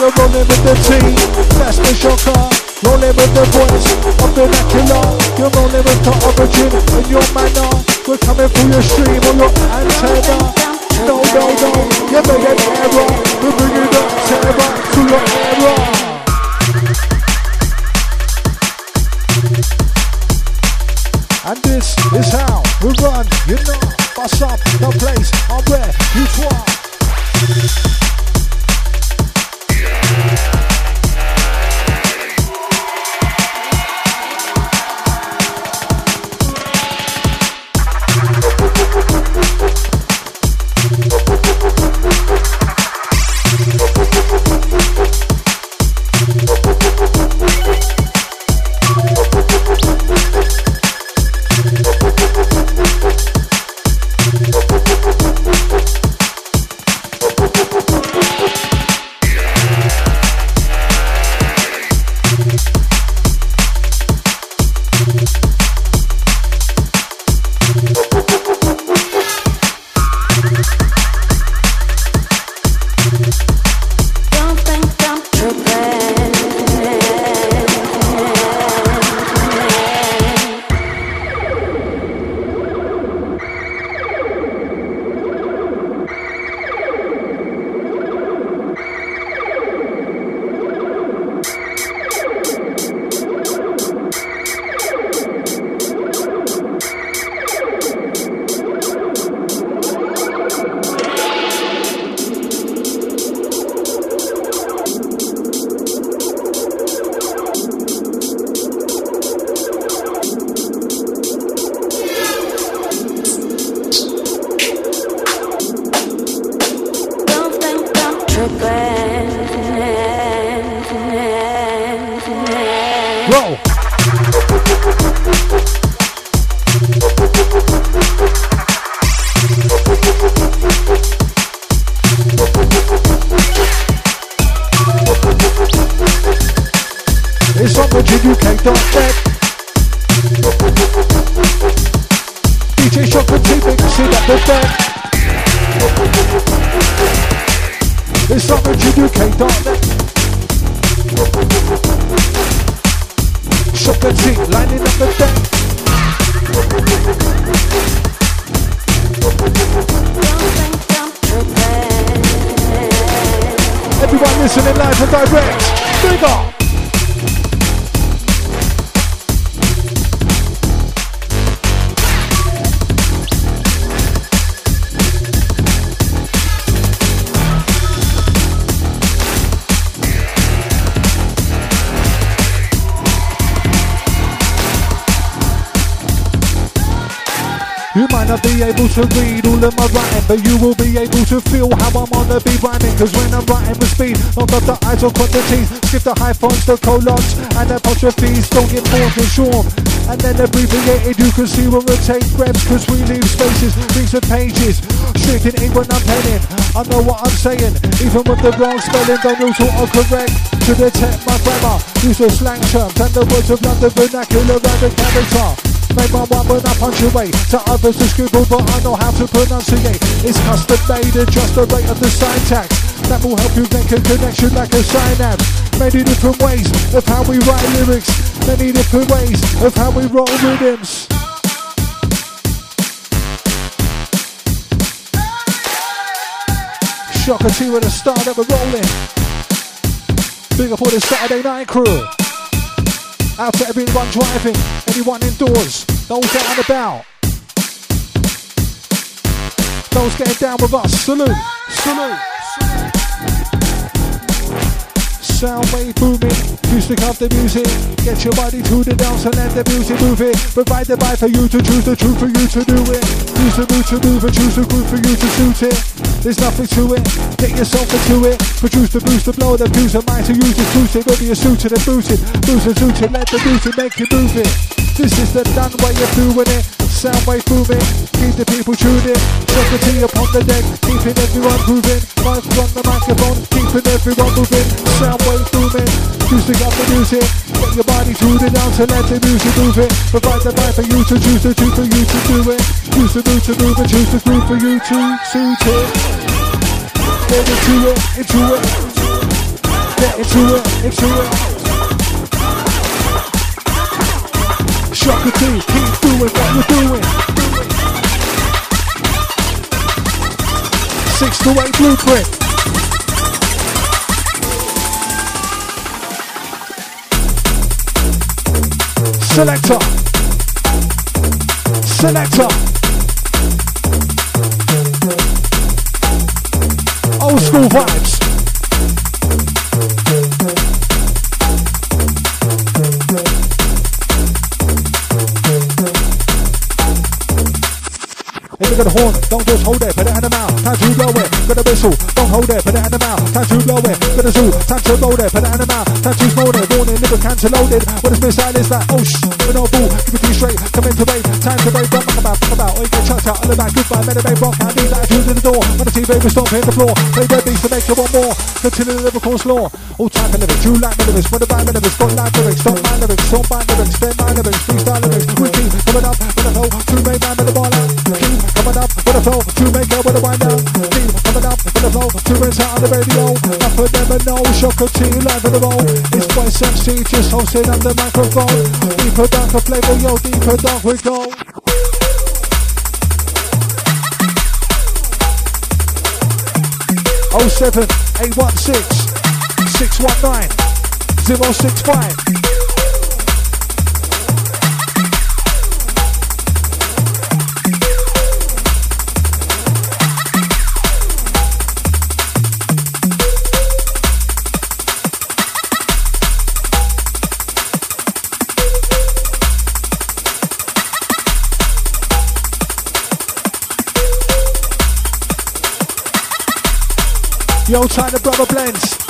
You're rolling with the team, that's the shocker. Rolling with the voice of vernacular. You're rolling with the origin in your manner. We're coming through your stream on your antenna. No, no, no, you made an error. We're bringing the terror to your era. And this is how we run, you know. Bust up the place, I'm where you try. Rhyming. Cause when I'm writing with speed, not got the eyes or quantities, skip the hyphens, the colons, and apostrophes, don't get more than short. And then abbreviated, you can see we'll take reps, cause we leave spaces, things and pages. Straight in ink when I'm penning, I know what I'm saying, even with the wrong spelling, don't use autocorrect. To detect my grammar, use the slang terms and the words of London vernacular and the character. Make my one when I punctuate. To others to scribble, but I know how to pronunciate. It's custom made, adjust the rate of the syntax. That will help you make a connection like a synapse. Many different ways of how we write lyrics. Many different ways of how we roll rhythms. Shocker T with a star that we're rolling. Big up all the Saturday night crew. Out to everyone driving, anyone indoors, those out and about. Those getting down with us, salute, salute. Sound wave booming, acoustic of the music. Get your body to the dance and let the music move it. Provide the vibe for you to choose the truth for you to do it. Use the mood to move and choose the groove for you to suit it. There's nothing to it, get yourself into it. Produce the boost to blow the fuse and mind to use the exclusive. Whether you're suited and boosted, boost and suited, let the music make you move it. This is the done way of doing it. Sound wave booming, keep the people tuning. T upon the deck, keeping everyone moving. Mic on the microphone, keeping everyone moving. Sound wave booming, acoustic of the music. Get your body to the dance and let the music move it. Provide the vibe for you to choose the truth for you to do it. Use the mood to move and choose the groove for you to suit it. Get into it, into it. Get into it, into it. Shocker T, keep doing what you're doing. Six to eight blueprint. Selector. Selector. Old school vibes. If you got a horn, don't just hold it, put it in the mouth. Time to blow it, got a whistle, don't hold it, put it in the mouth. Time to blow it, got a zoo, time to load it, put it in the mouth. Time to smoke it, warning, liver cancer loaded. When it's missile, it's like, oh shh, with no boo, give it to you straight, come into rave, time to rave, don't fuck about, fuck about, or you get chucked out on the back, goodbye, meditate, rock, and these attitudes in the door. On the TV, we stop hitting the floor, play dead beats to make you want more. Continue the lyrical slaw, all type of lyrics, you like the lyrics, when the band lyrics, got like lyrics, don't mind lyrics, don't mind lyrics, spend my lyrics, freestyle lyrics, wiki, coming up, with a flow, to make man with the ball. Out, coming up, with a flow, to make it with a wind to rinse out on the radio, nothing never know, shocker T, live in the roll, it's voice MC, just hosting on the microphone, deeper darker flavor, yo, deeper dark we go. Oh seven eight one six six one nine zero six five. Yo, China Brother Blends.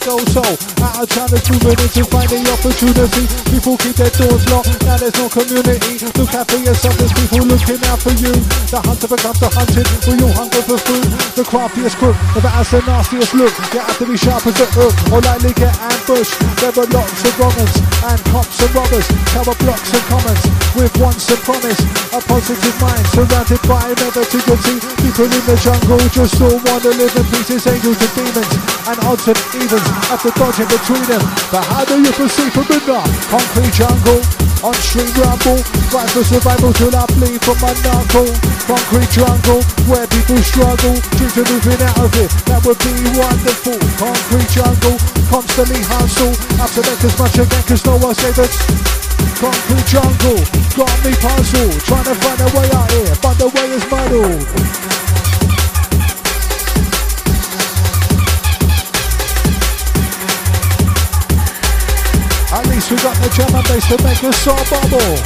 Goes. So, out of China's moving into finding opportunity. People keep their doors locked, now there's no community. Look out for yourself, there's people looking out for you. The hunter becomes the hunted, will you hunger for food? The craftiest crook, never has the nastiest look. You have to be sharp as a hook, or likely get ambushed. There are lots of wrongers, and cops and robbers, cover blocks and comments with once a promise, a positive mind surrounded by negativity. People in the jungle just all want to live in pieces, angels and demons, and odds and evens to dodge in between them. But how do you perceive from the concrete jungle? On street rumble, fight for survival till I bleed from my knuckle. Concrete jungle, where people struggle, dreams of moving out of it, that would be wonderful. Concrete jungle, constantly hustle, have to make as much again cause no one saved us. Concrete jungle, got me puzzled. Trying to find a way out here, but the way is muddled. At least we got the drum and bass to make us soul bubble.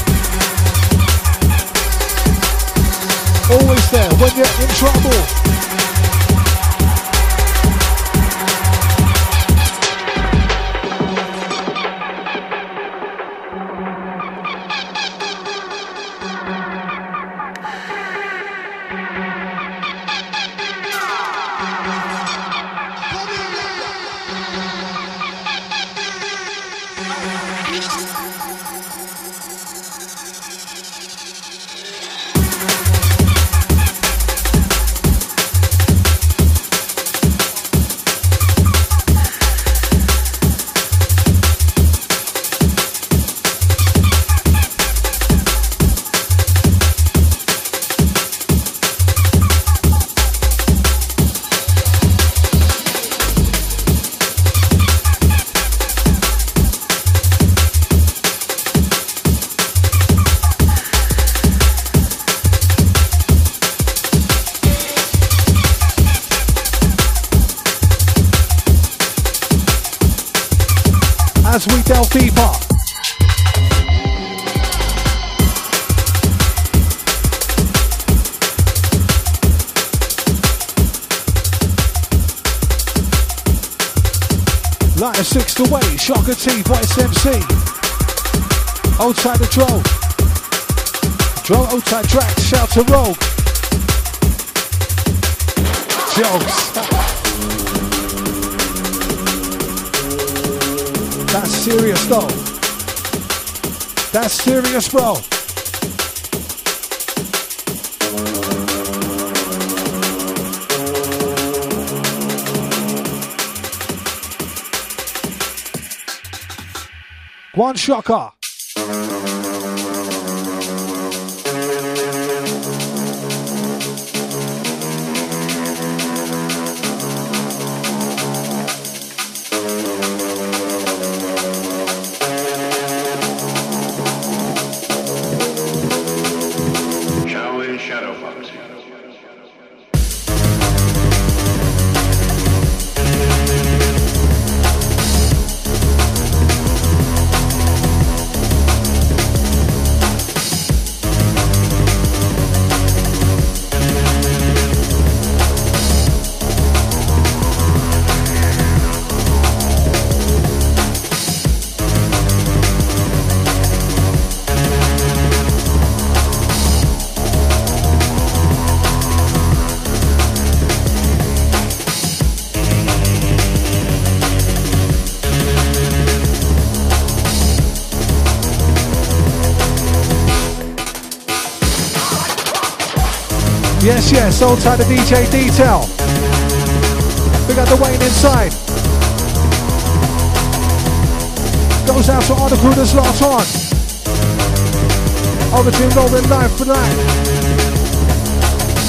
Always there when you're in trouble. Voice MC. Outside the drone. Drone outside track, shout to Rogue. Jokes. That's serious though. That's serious, bro. One shocker. Old time the DJ detail. We got the Wayne inside. Goes out to all the crew that's locked on. Origin rolling live for night.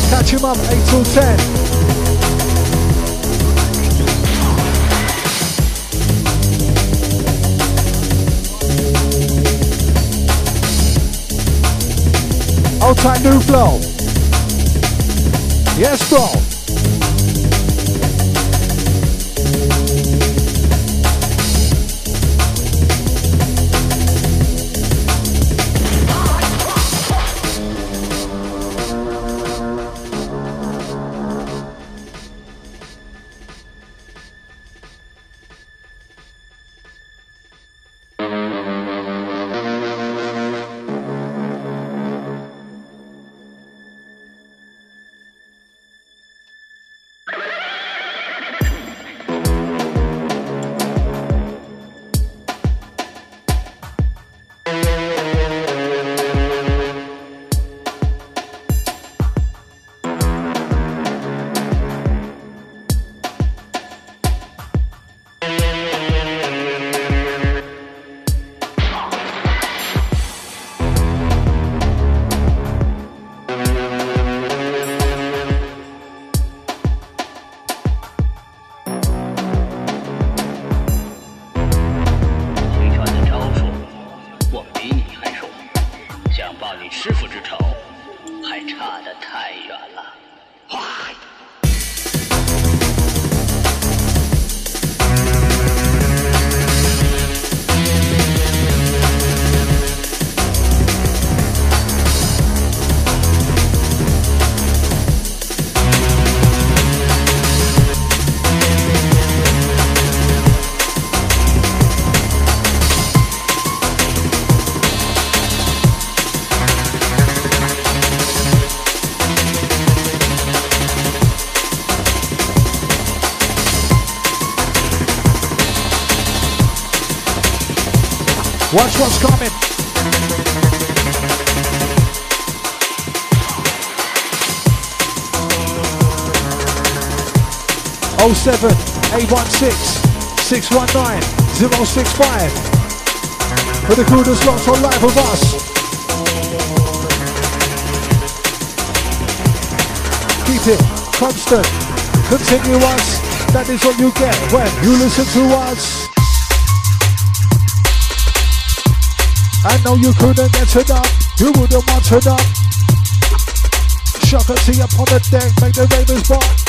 Catch him up 8 till 10. Old time new flow. Yes, bro. Watch what's coming. Oh seven eight one six six one nine zero six five. For the crew that's locked on live with us. Keep it constant, continuous. That is what you get when you listen to us. I know you couldn't get enough, you wouldn't want enough. Shocker T up on the deck, make the ravens bark.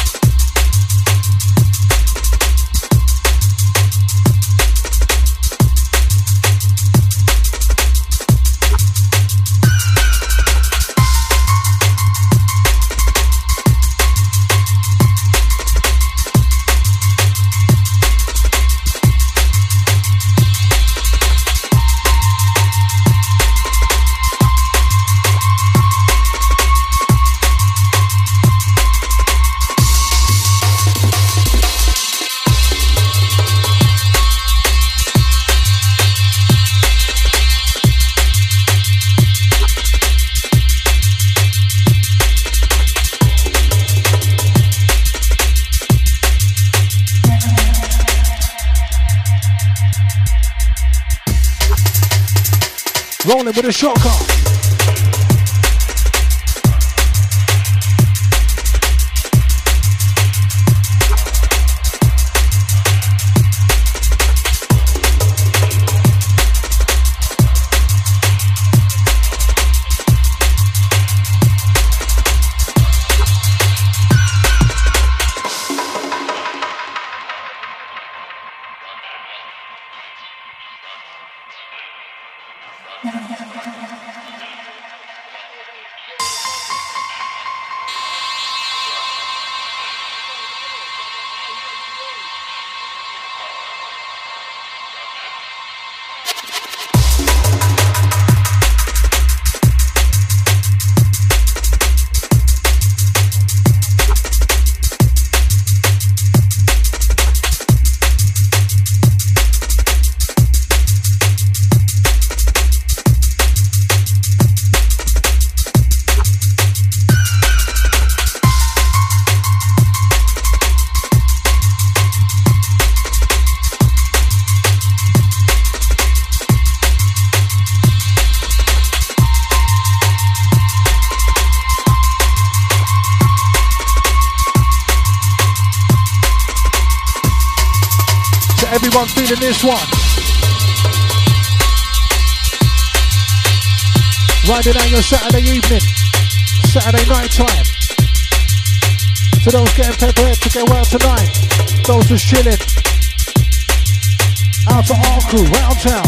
Rolling with a shotgun. Riding out your Saturday evening, Saturday night time. To those getting prepared to go out tonight, those just chilling. Out to our crew, round town.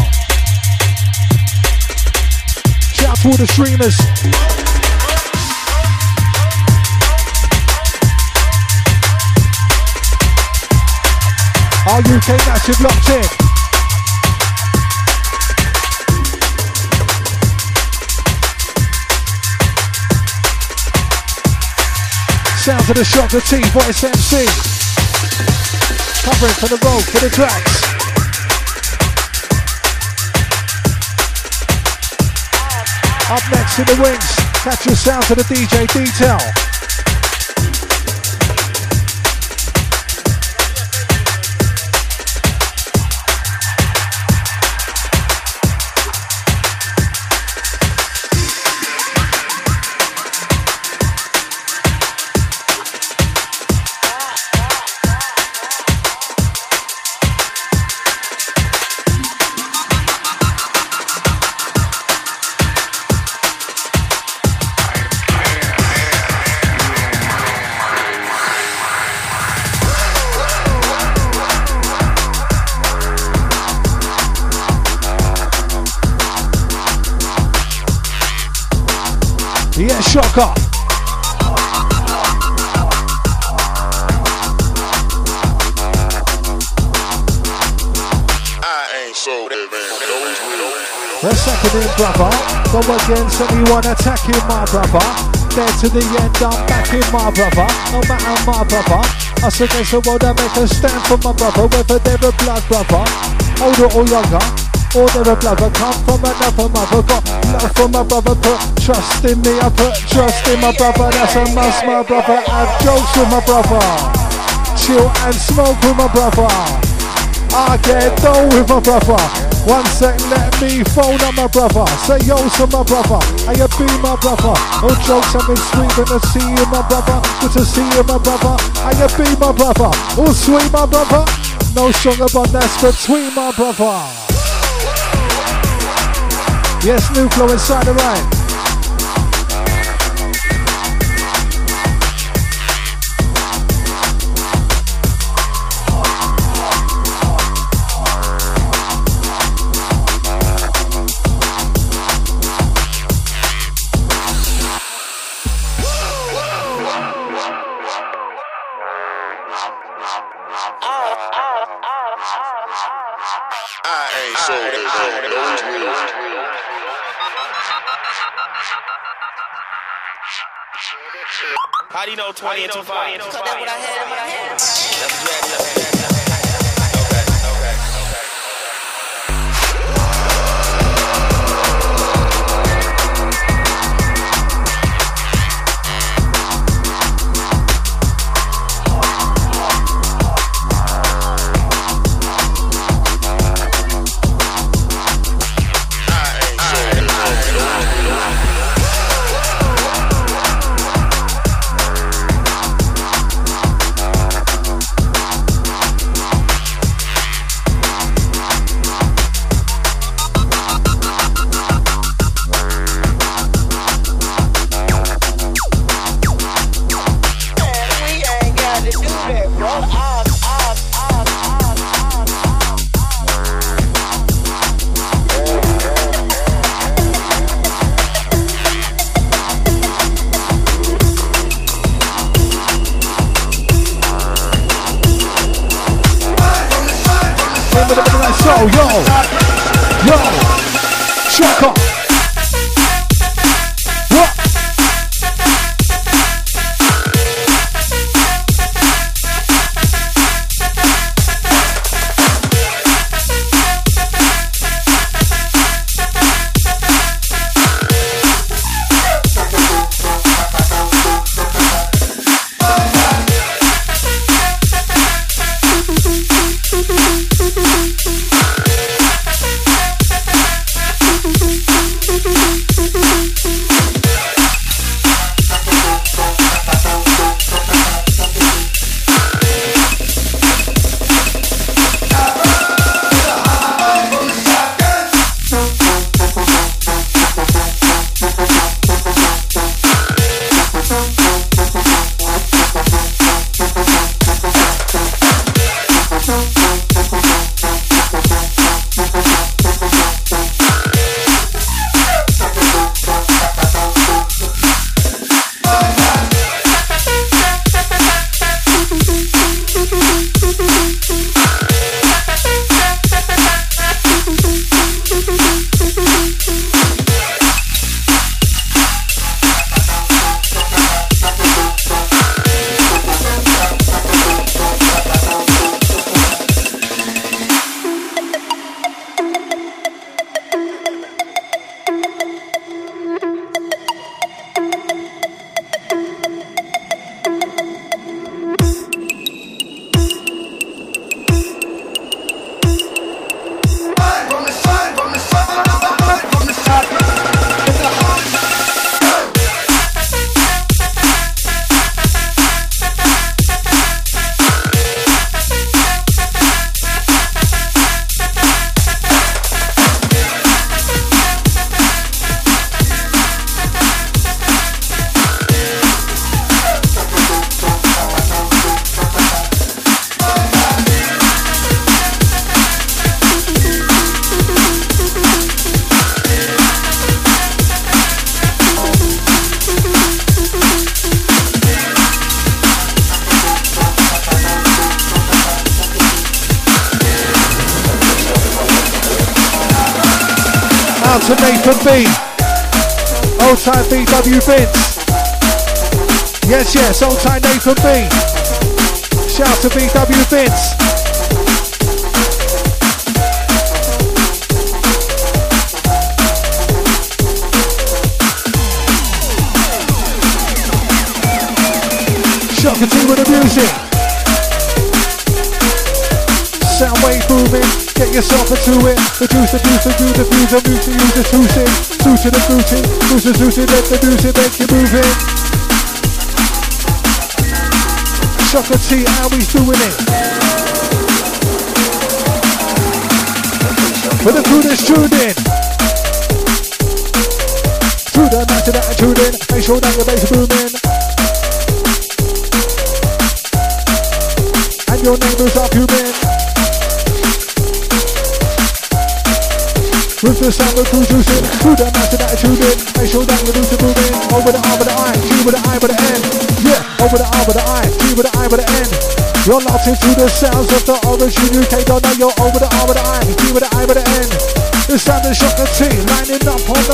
Shout out to all the streamers. Our UK Massive locked in. Sounds of the Shocker T Voice MC. Covering for the road, for the tracks. Up next in the wings, catch the sounds of the DJ Detail. Against anyone attacking my brother. There to the end, I'm back in my brother. No matter my brother. Us against the world, I make a stand for my brother. Whether they're a blood brother, older or younger. All they're the blood will come from another mother. Got love for my brother, put trust in me. I put trust in my brother. That's a must, my brother. Have jokes with my brother. Chill and smoke with my brother. I get down with my brother. One sec, let me phone on my brother. Say yo to my brother. How you be my brother? No jokes, I've sweet when to see you, my brother. Good to see you, my brother. How you be my brother? Oh, sweet, my brother. No sugar, but that's between my brother. Yes, flow inside the right. How do you know 20 and 25? Because that's what I had in my hand. That's yo, yo, yo, Shaka. Time BW Yes, yes, old time Nathan B. Shout to BW Vince.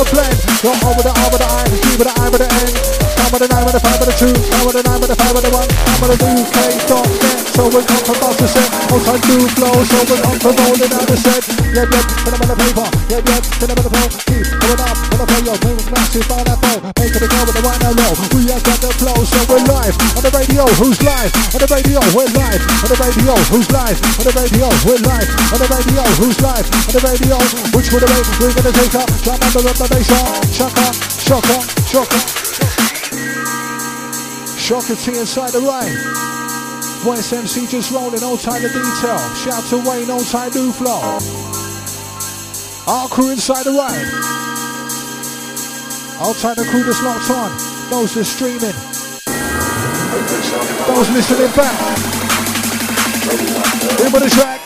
On the blend. You're over the arm with the eye, G with the eye with the N. Come with the nine with the five with the two, come with the nine with the five with the one, come with the UK dot net. So we're come from Master Set, outside do flow, so we're come from rolling out the set. Yep, yep, put them on the paper, yep, yep, put them on the flow. Keep coming up on the player, move massive on that bow. Make it go with the right now low. We have got the we're live on the radio. Who's live? On the radio, we're live. On the radio, who's live? On the radio, we're live. On the radio, who's live? On the radio, which way the way we're gonna take up? Jump under the bass on. Shocker, shocker, shocker. Shocker T inside the right. Voice MC just rolling, all time the detail. Shout to Wayne, all time new flow. Our crew inside the. All time the crew that's locked on. Those that's streaming. Those listening back. With the track.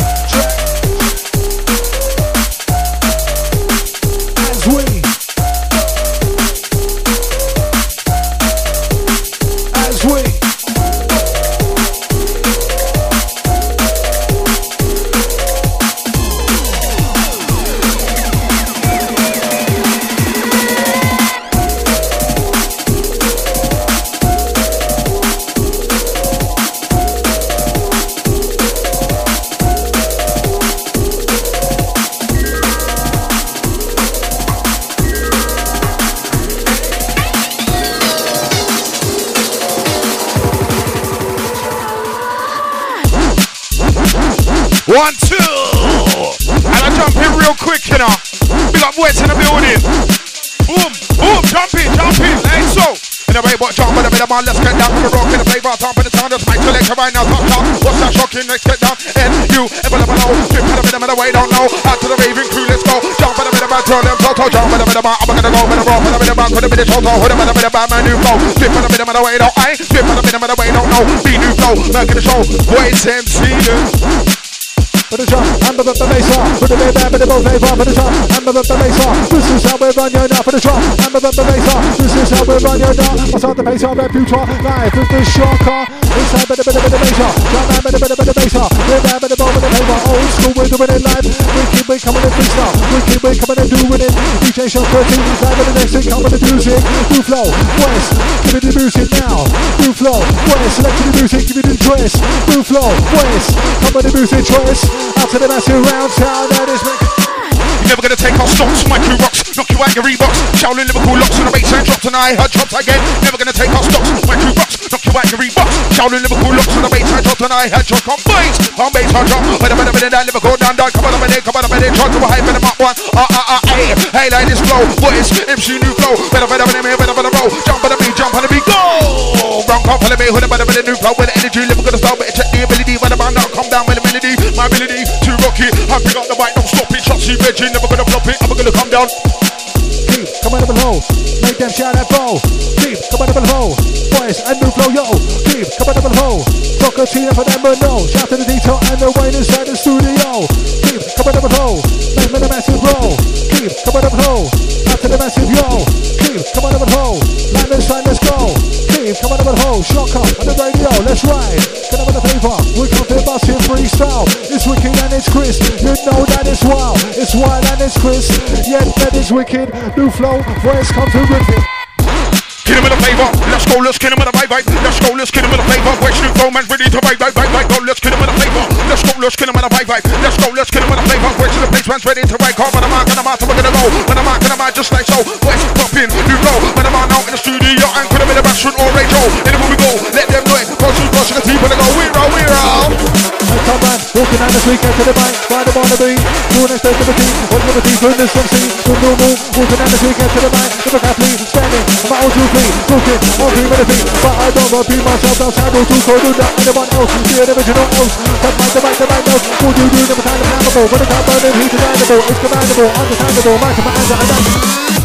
Up in the building. Boom, boom, jump in, jump in. Like so. In the way, but jump in the middle, man. Let's get down to the rock in the flavor. Top of the sound, that's my selection right now. Top, top. What's that shocking? Let's get down. N, U, ever level low. Strip in the middle, in the way, don't know. Out to the raving crew, let's go. Jump in the middle, man. Turn them toto. Jump in the middle, man. I'm gonna go in the rock in the middle, man. Put the middle, toto. Hood in the middle, man. My new flow. Strip in the middle, in the way, don't I. Strip in the middle, in the way, don't know. Be new flow. Merc in the show. Voice MC. For the top, and the the bass on. For the big band, but the both flavor. For the top, and the the bass on. This is how we run your now. For the top, and the the bass on. This is how we run your now. What's on the bass on? That future live with the shocker. Inside, but the bit of the bass on. Drum man, but the bit of the bass on. We're band, but the ball, but the paper. Old school, we're doing it live. We keep it coming in freestyle. We keep it coming and doing it. DJ Show 13, live with the next thing. With the music. New flow, West, give me the music now. New flow, West, select the music, give me the dress. New flow, West, come with the music choice. Out to the massive round town, that is me. You're never gonna take our stocks, my crew rocks, knock you out your Reeboks. Shaolin Liverpool locks on the bass and drops and I heard drops again. Never gonna take our stocks, my crew rocks, knock you out your Reeboks. Shaolin Liverpool locks on the bass and drops and I heard drops on bass, on bass on drop. A minute, minute, that Liverpool down, down, come on a minute, come on a minute, try to hype in the up one. Ah ah ah, hey, hey, like this flow, what is MC new flow? Better, better, better, better, better, better, roll. Jump on the beat, jump on the beat, go. Round, come follow me, the better, better, new flow with energy, live gonna start, better check the ability, the man now come down with melody, my ability to rock it. I pick up the mic, don't stop it, trust you, Reggie, never gonna flop it, I'm gonna come down. Hmm, Keep coming up below, make them shout at bow. Keep coming up below, boys and new flow, yo. Keep coming up below, Soccer team for them, no. Shout to the detail and the way inside the studio. Keep coming up below, make me the massive roll. Keep coming up below, out to the massive yo. Keep coming up below, land inside, let's go. Keep coming up below, shocker on the radio, let's ride. Get up on the paper, in freestyle. It's wicked and it's crisp, you know that it's wild. It's wild and it's crisp. Yeah, that is wicked. New flow, voice come to rip it. Kill him with a flavor. Let's go, let's kill him with a vibe, vibe. Let's go, let's kill him with a flavor. Where's Snoop Dogg, man, ready to vibe, vibe, vibe, vibe. Go, let's kill him with a flavor. Let's go, let's kill him with a vibe, vibe. Let's go, let's kill him with a flavor. Where's the place, man's ready to ride. Call when I'm out, and I'm out, we're gonna go. When I'm out, and I'm out, just like so. Voice popping, new flow. When I'm out, out in the studio, and could have been a bashment or radio. Anywhere we go, let them know it. Cross through, cross the deep, and they go, we're out, we're out. Walking down the street, to the bank, find the wannabe. Doing next to the team, what liberty, doing this MC. Doing normal, walking down the street, to the bank, never athlete, standing, I'm out on two feet, talking, on three minute feet. But I don't repeat myself, that's handle too cold, do that, anyone else, see an original else. Come back, the back, the back, else. Do you do, never time to flammable, when it's not burning, heat is animable, it's commandable, understandable, man to man, and that's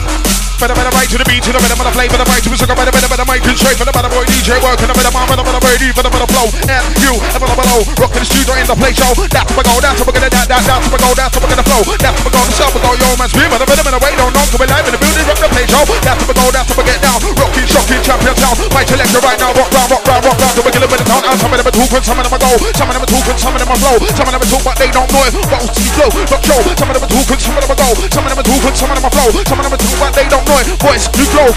Better, better, right to the beat, to the better, better flavor, the right to the sugar, better, better, better, mic and straight the better boy DJ working, the better man, better, better, for the better flow, and you, and better, better, rocking the studio in the play show, that's where we go, that's where we're gonna, that, that, that's where we go, that's where we're gonna flow, that's where we go, the we go, yo, man's beer, better, better, better, wait, don't know, we live in the building, rock the play show, that's where we go, that's where we get down, rocking, shocking, champion town, my selector right now, rock round, rock round, rock round, till we get a bit of town, and some of them are talking, some of them are go, some of them are talking, some of them are flow, some of them are talk, but they don't know it, but see flow, not show, some of them are talking, some of them are go, some of them are talking, some of them are flow, some of them are talk, but they don't know it, boys, new flow.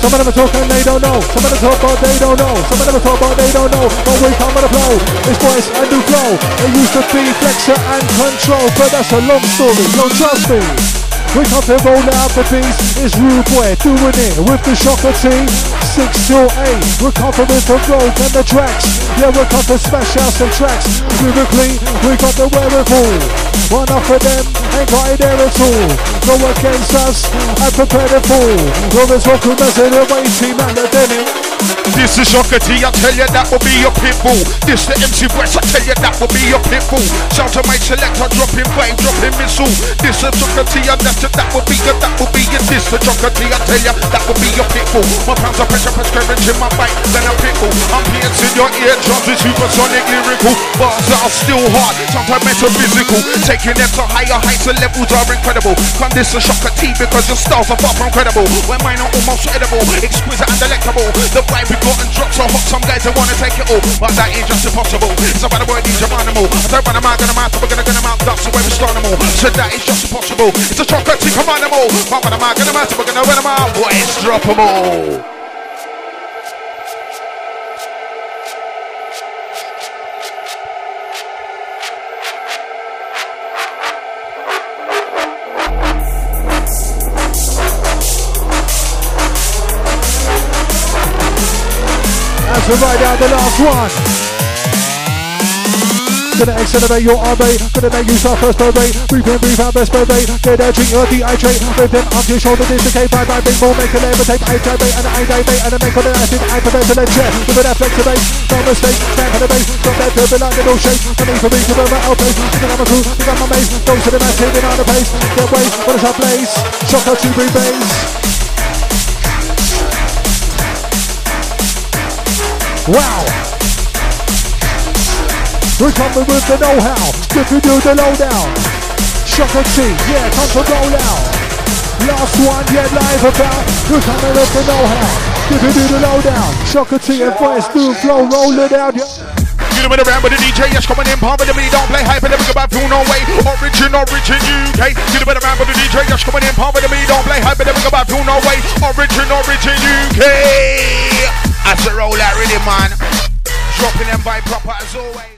Some of them are talking, they don't know. Some of them talk about they don't know. Some of them are talk about they don't know. But we come with a flow. It's voice and new flow. It used to be flexor and control, but that's a long story. Don't trust me. We come to roll out the beats. It's Rude Boy doing it with the shocker team. Six till eight. We're with the road and the tracks. Yeah, we're come to smash out some tracks. Lyrically, we got the wherewithal. One off of them, ain't got it there at all. Go against us and prepare the fall. Rollers welcome us in the way team and the denim. This is Shocker T, I tell you that will be your pit bull. This the MC West, I tell you that will be your pit bull. Shout to my selector, dropping wave, dropping missile. This is Shocker T, and that's that will be your, that will be your. The Shocker T, I tell you that will be your pit bull. My pounds of pressure, press courage in my bite, then a bull. I'm piercing your eardrums with supersonic lyrical. Bars that are still hard, it's sometimes metaphysical. Taking them to higher heights and levels are incredible. Come this is Shocker T because your styles are far from credible. When mine are almost edible, exquisite and delectable. The vibe we got and drops so hot, some guys they wanna take it all, but that ain't just impossible. It's about the word animal. I don't run a mouth, gonna mouth, we're gonna gonna mouth ducks away with animal. So that is just impossible. It's a chocolate to command them all. But when I'm out, gonna mouth, we're gonna run them out. Boys, drop them all. We ride down the last one. Gonna accelerate your RB, gonna make you start first birthday. Breathe in, breathe out, best birthday. Get there, drink your dehydrate. With them up your shoulder, dislocate, vibe, vibe, big more, make a levitate. I bait and I bait and I make on the acid. I prevent to let chair. With that flexibility, no mistake. Stand for the base, drop that turbulent little shape. No need for me to burn my outpace. Think I'm a crew, think I'm a maze. To the match, hitting on the pace. Get way, what is our place? Shocker to breathe bass. Wow! We're coming with the know-how. If you do the lowdown. Shocker T, yeah, come to roll out. Last one, yeah, live about. We're coming with the know-how. If you do the lowdown. Shocker T and voice, new flow, roll it out. Yeah. You when around with the DJ, yes, coming in, with the mini, don't play hype, and never go back, feel no way. Origin, origin, UK. You when around with the DJ, yes, coming in, with the mini, don't play hype, and never go back, feel no way. Origin, origin, UK. As a roll out, really, man. Dropping them vibe proper as always.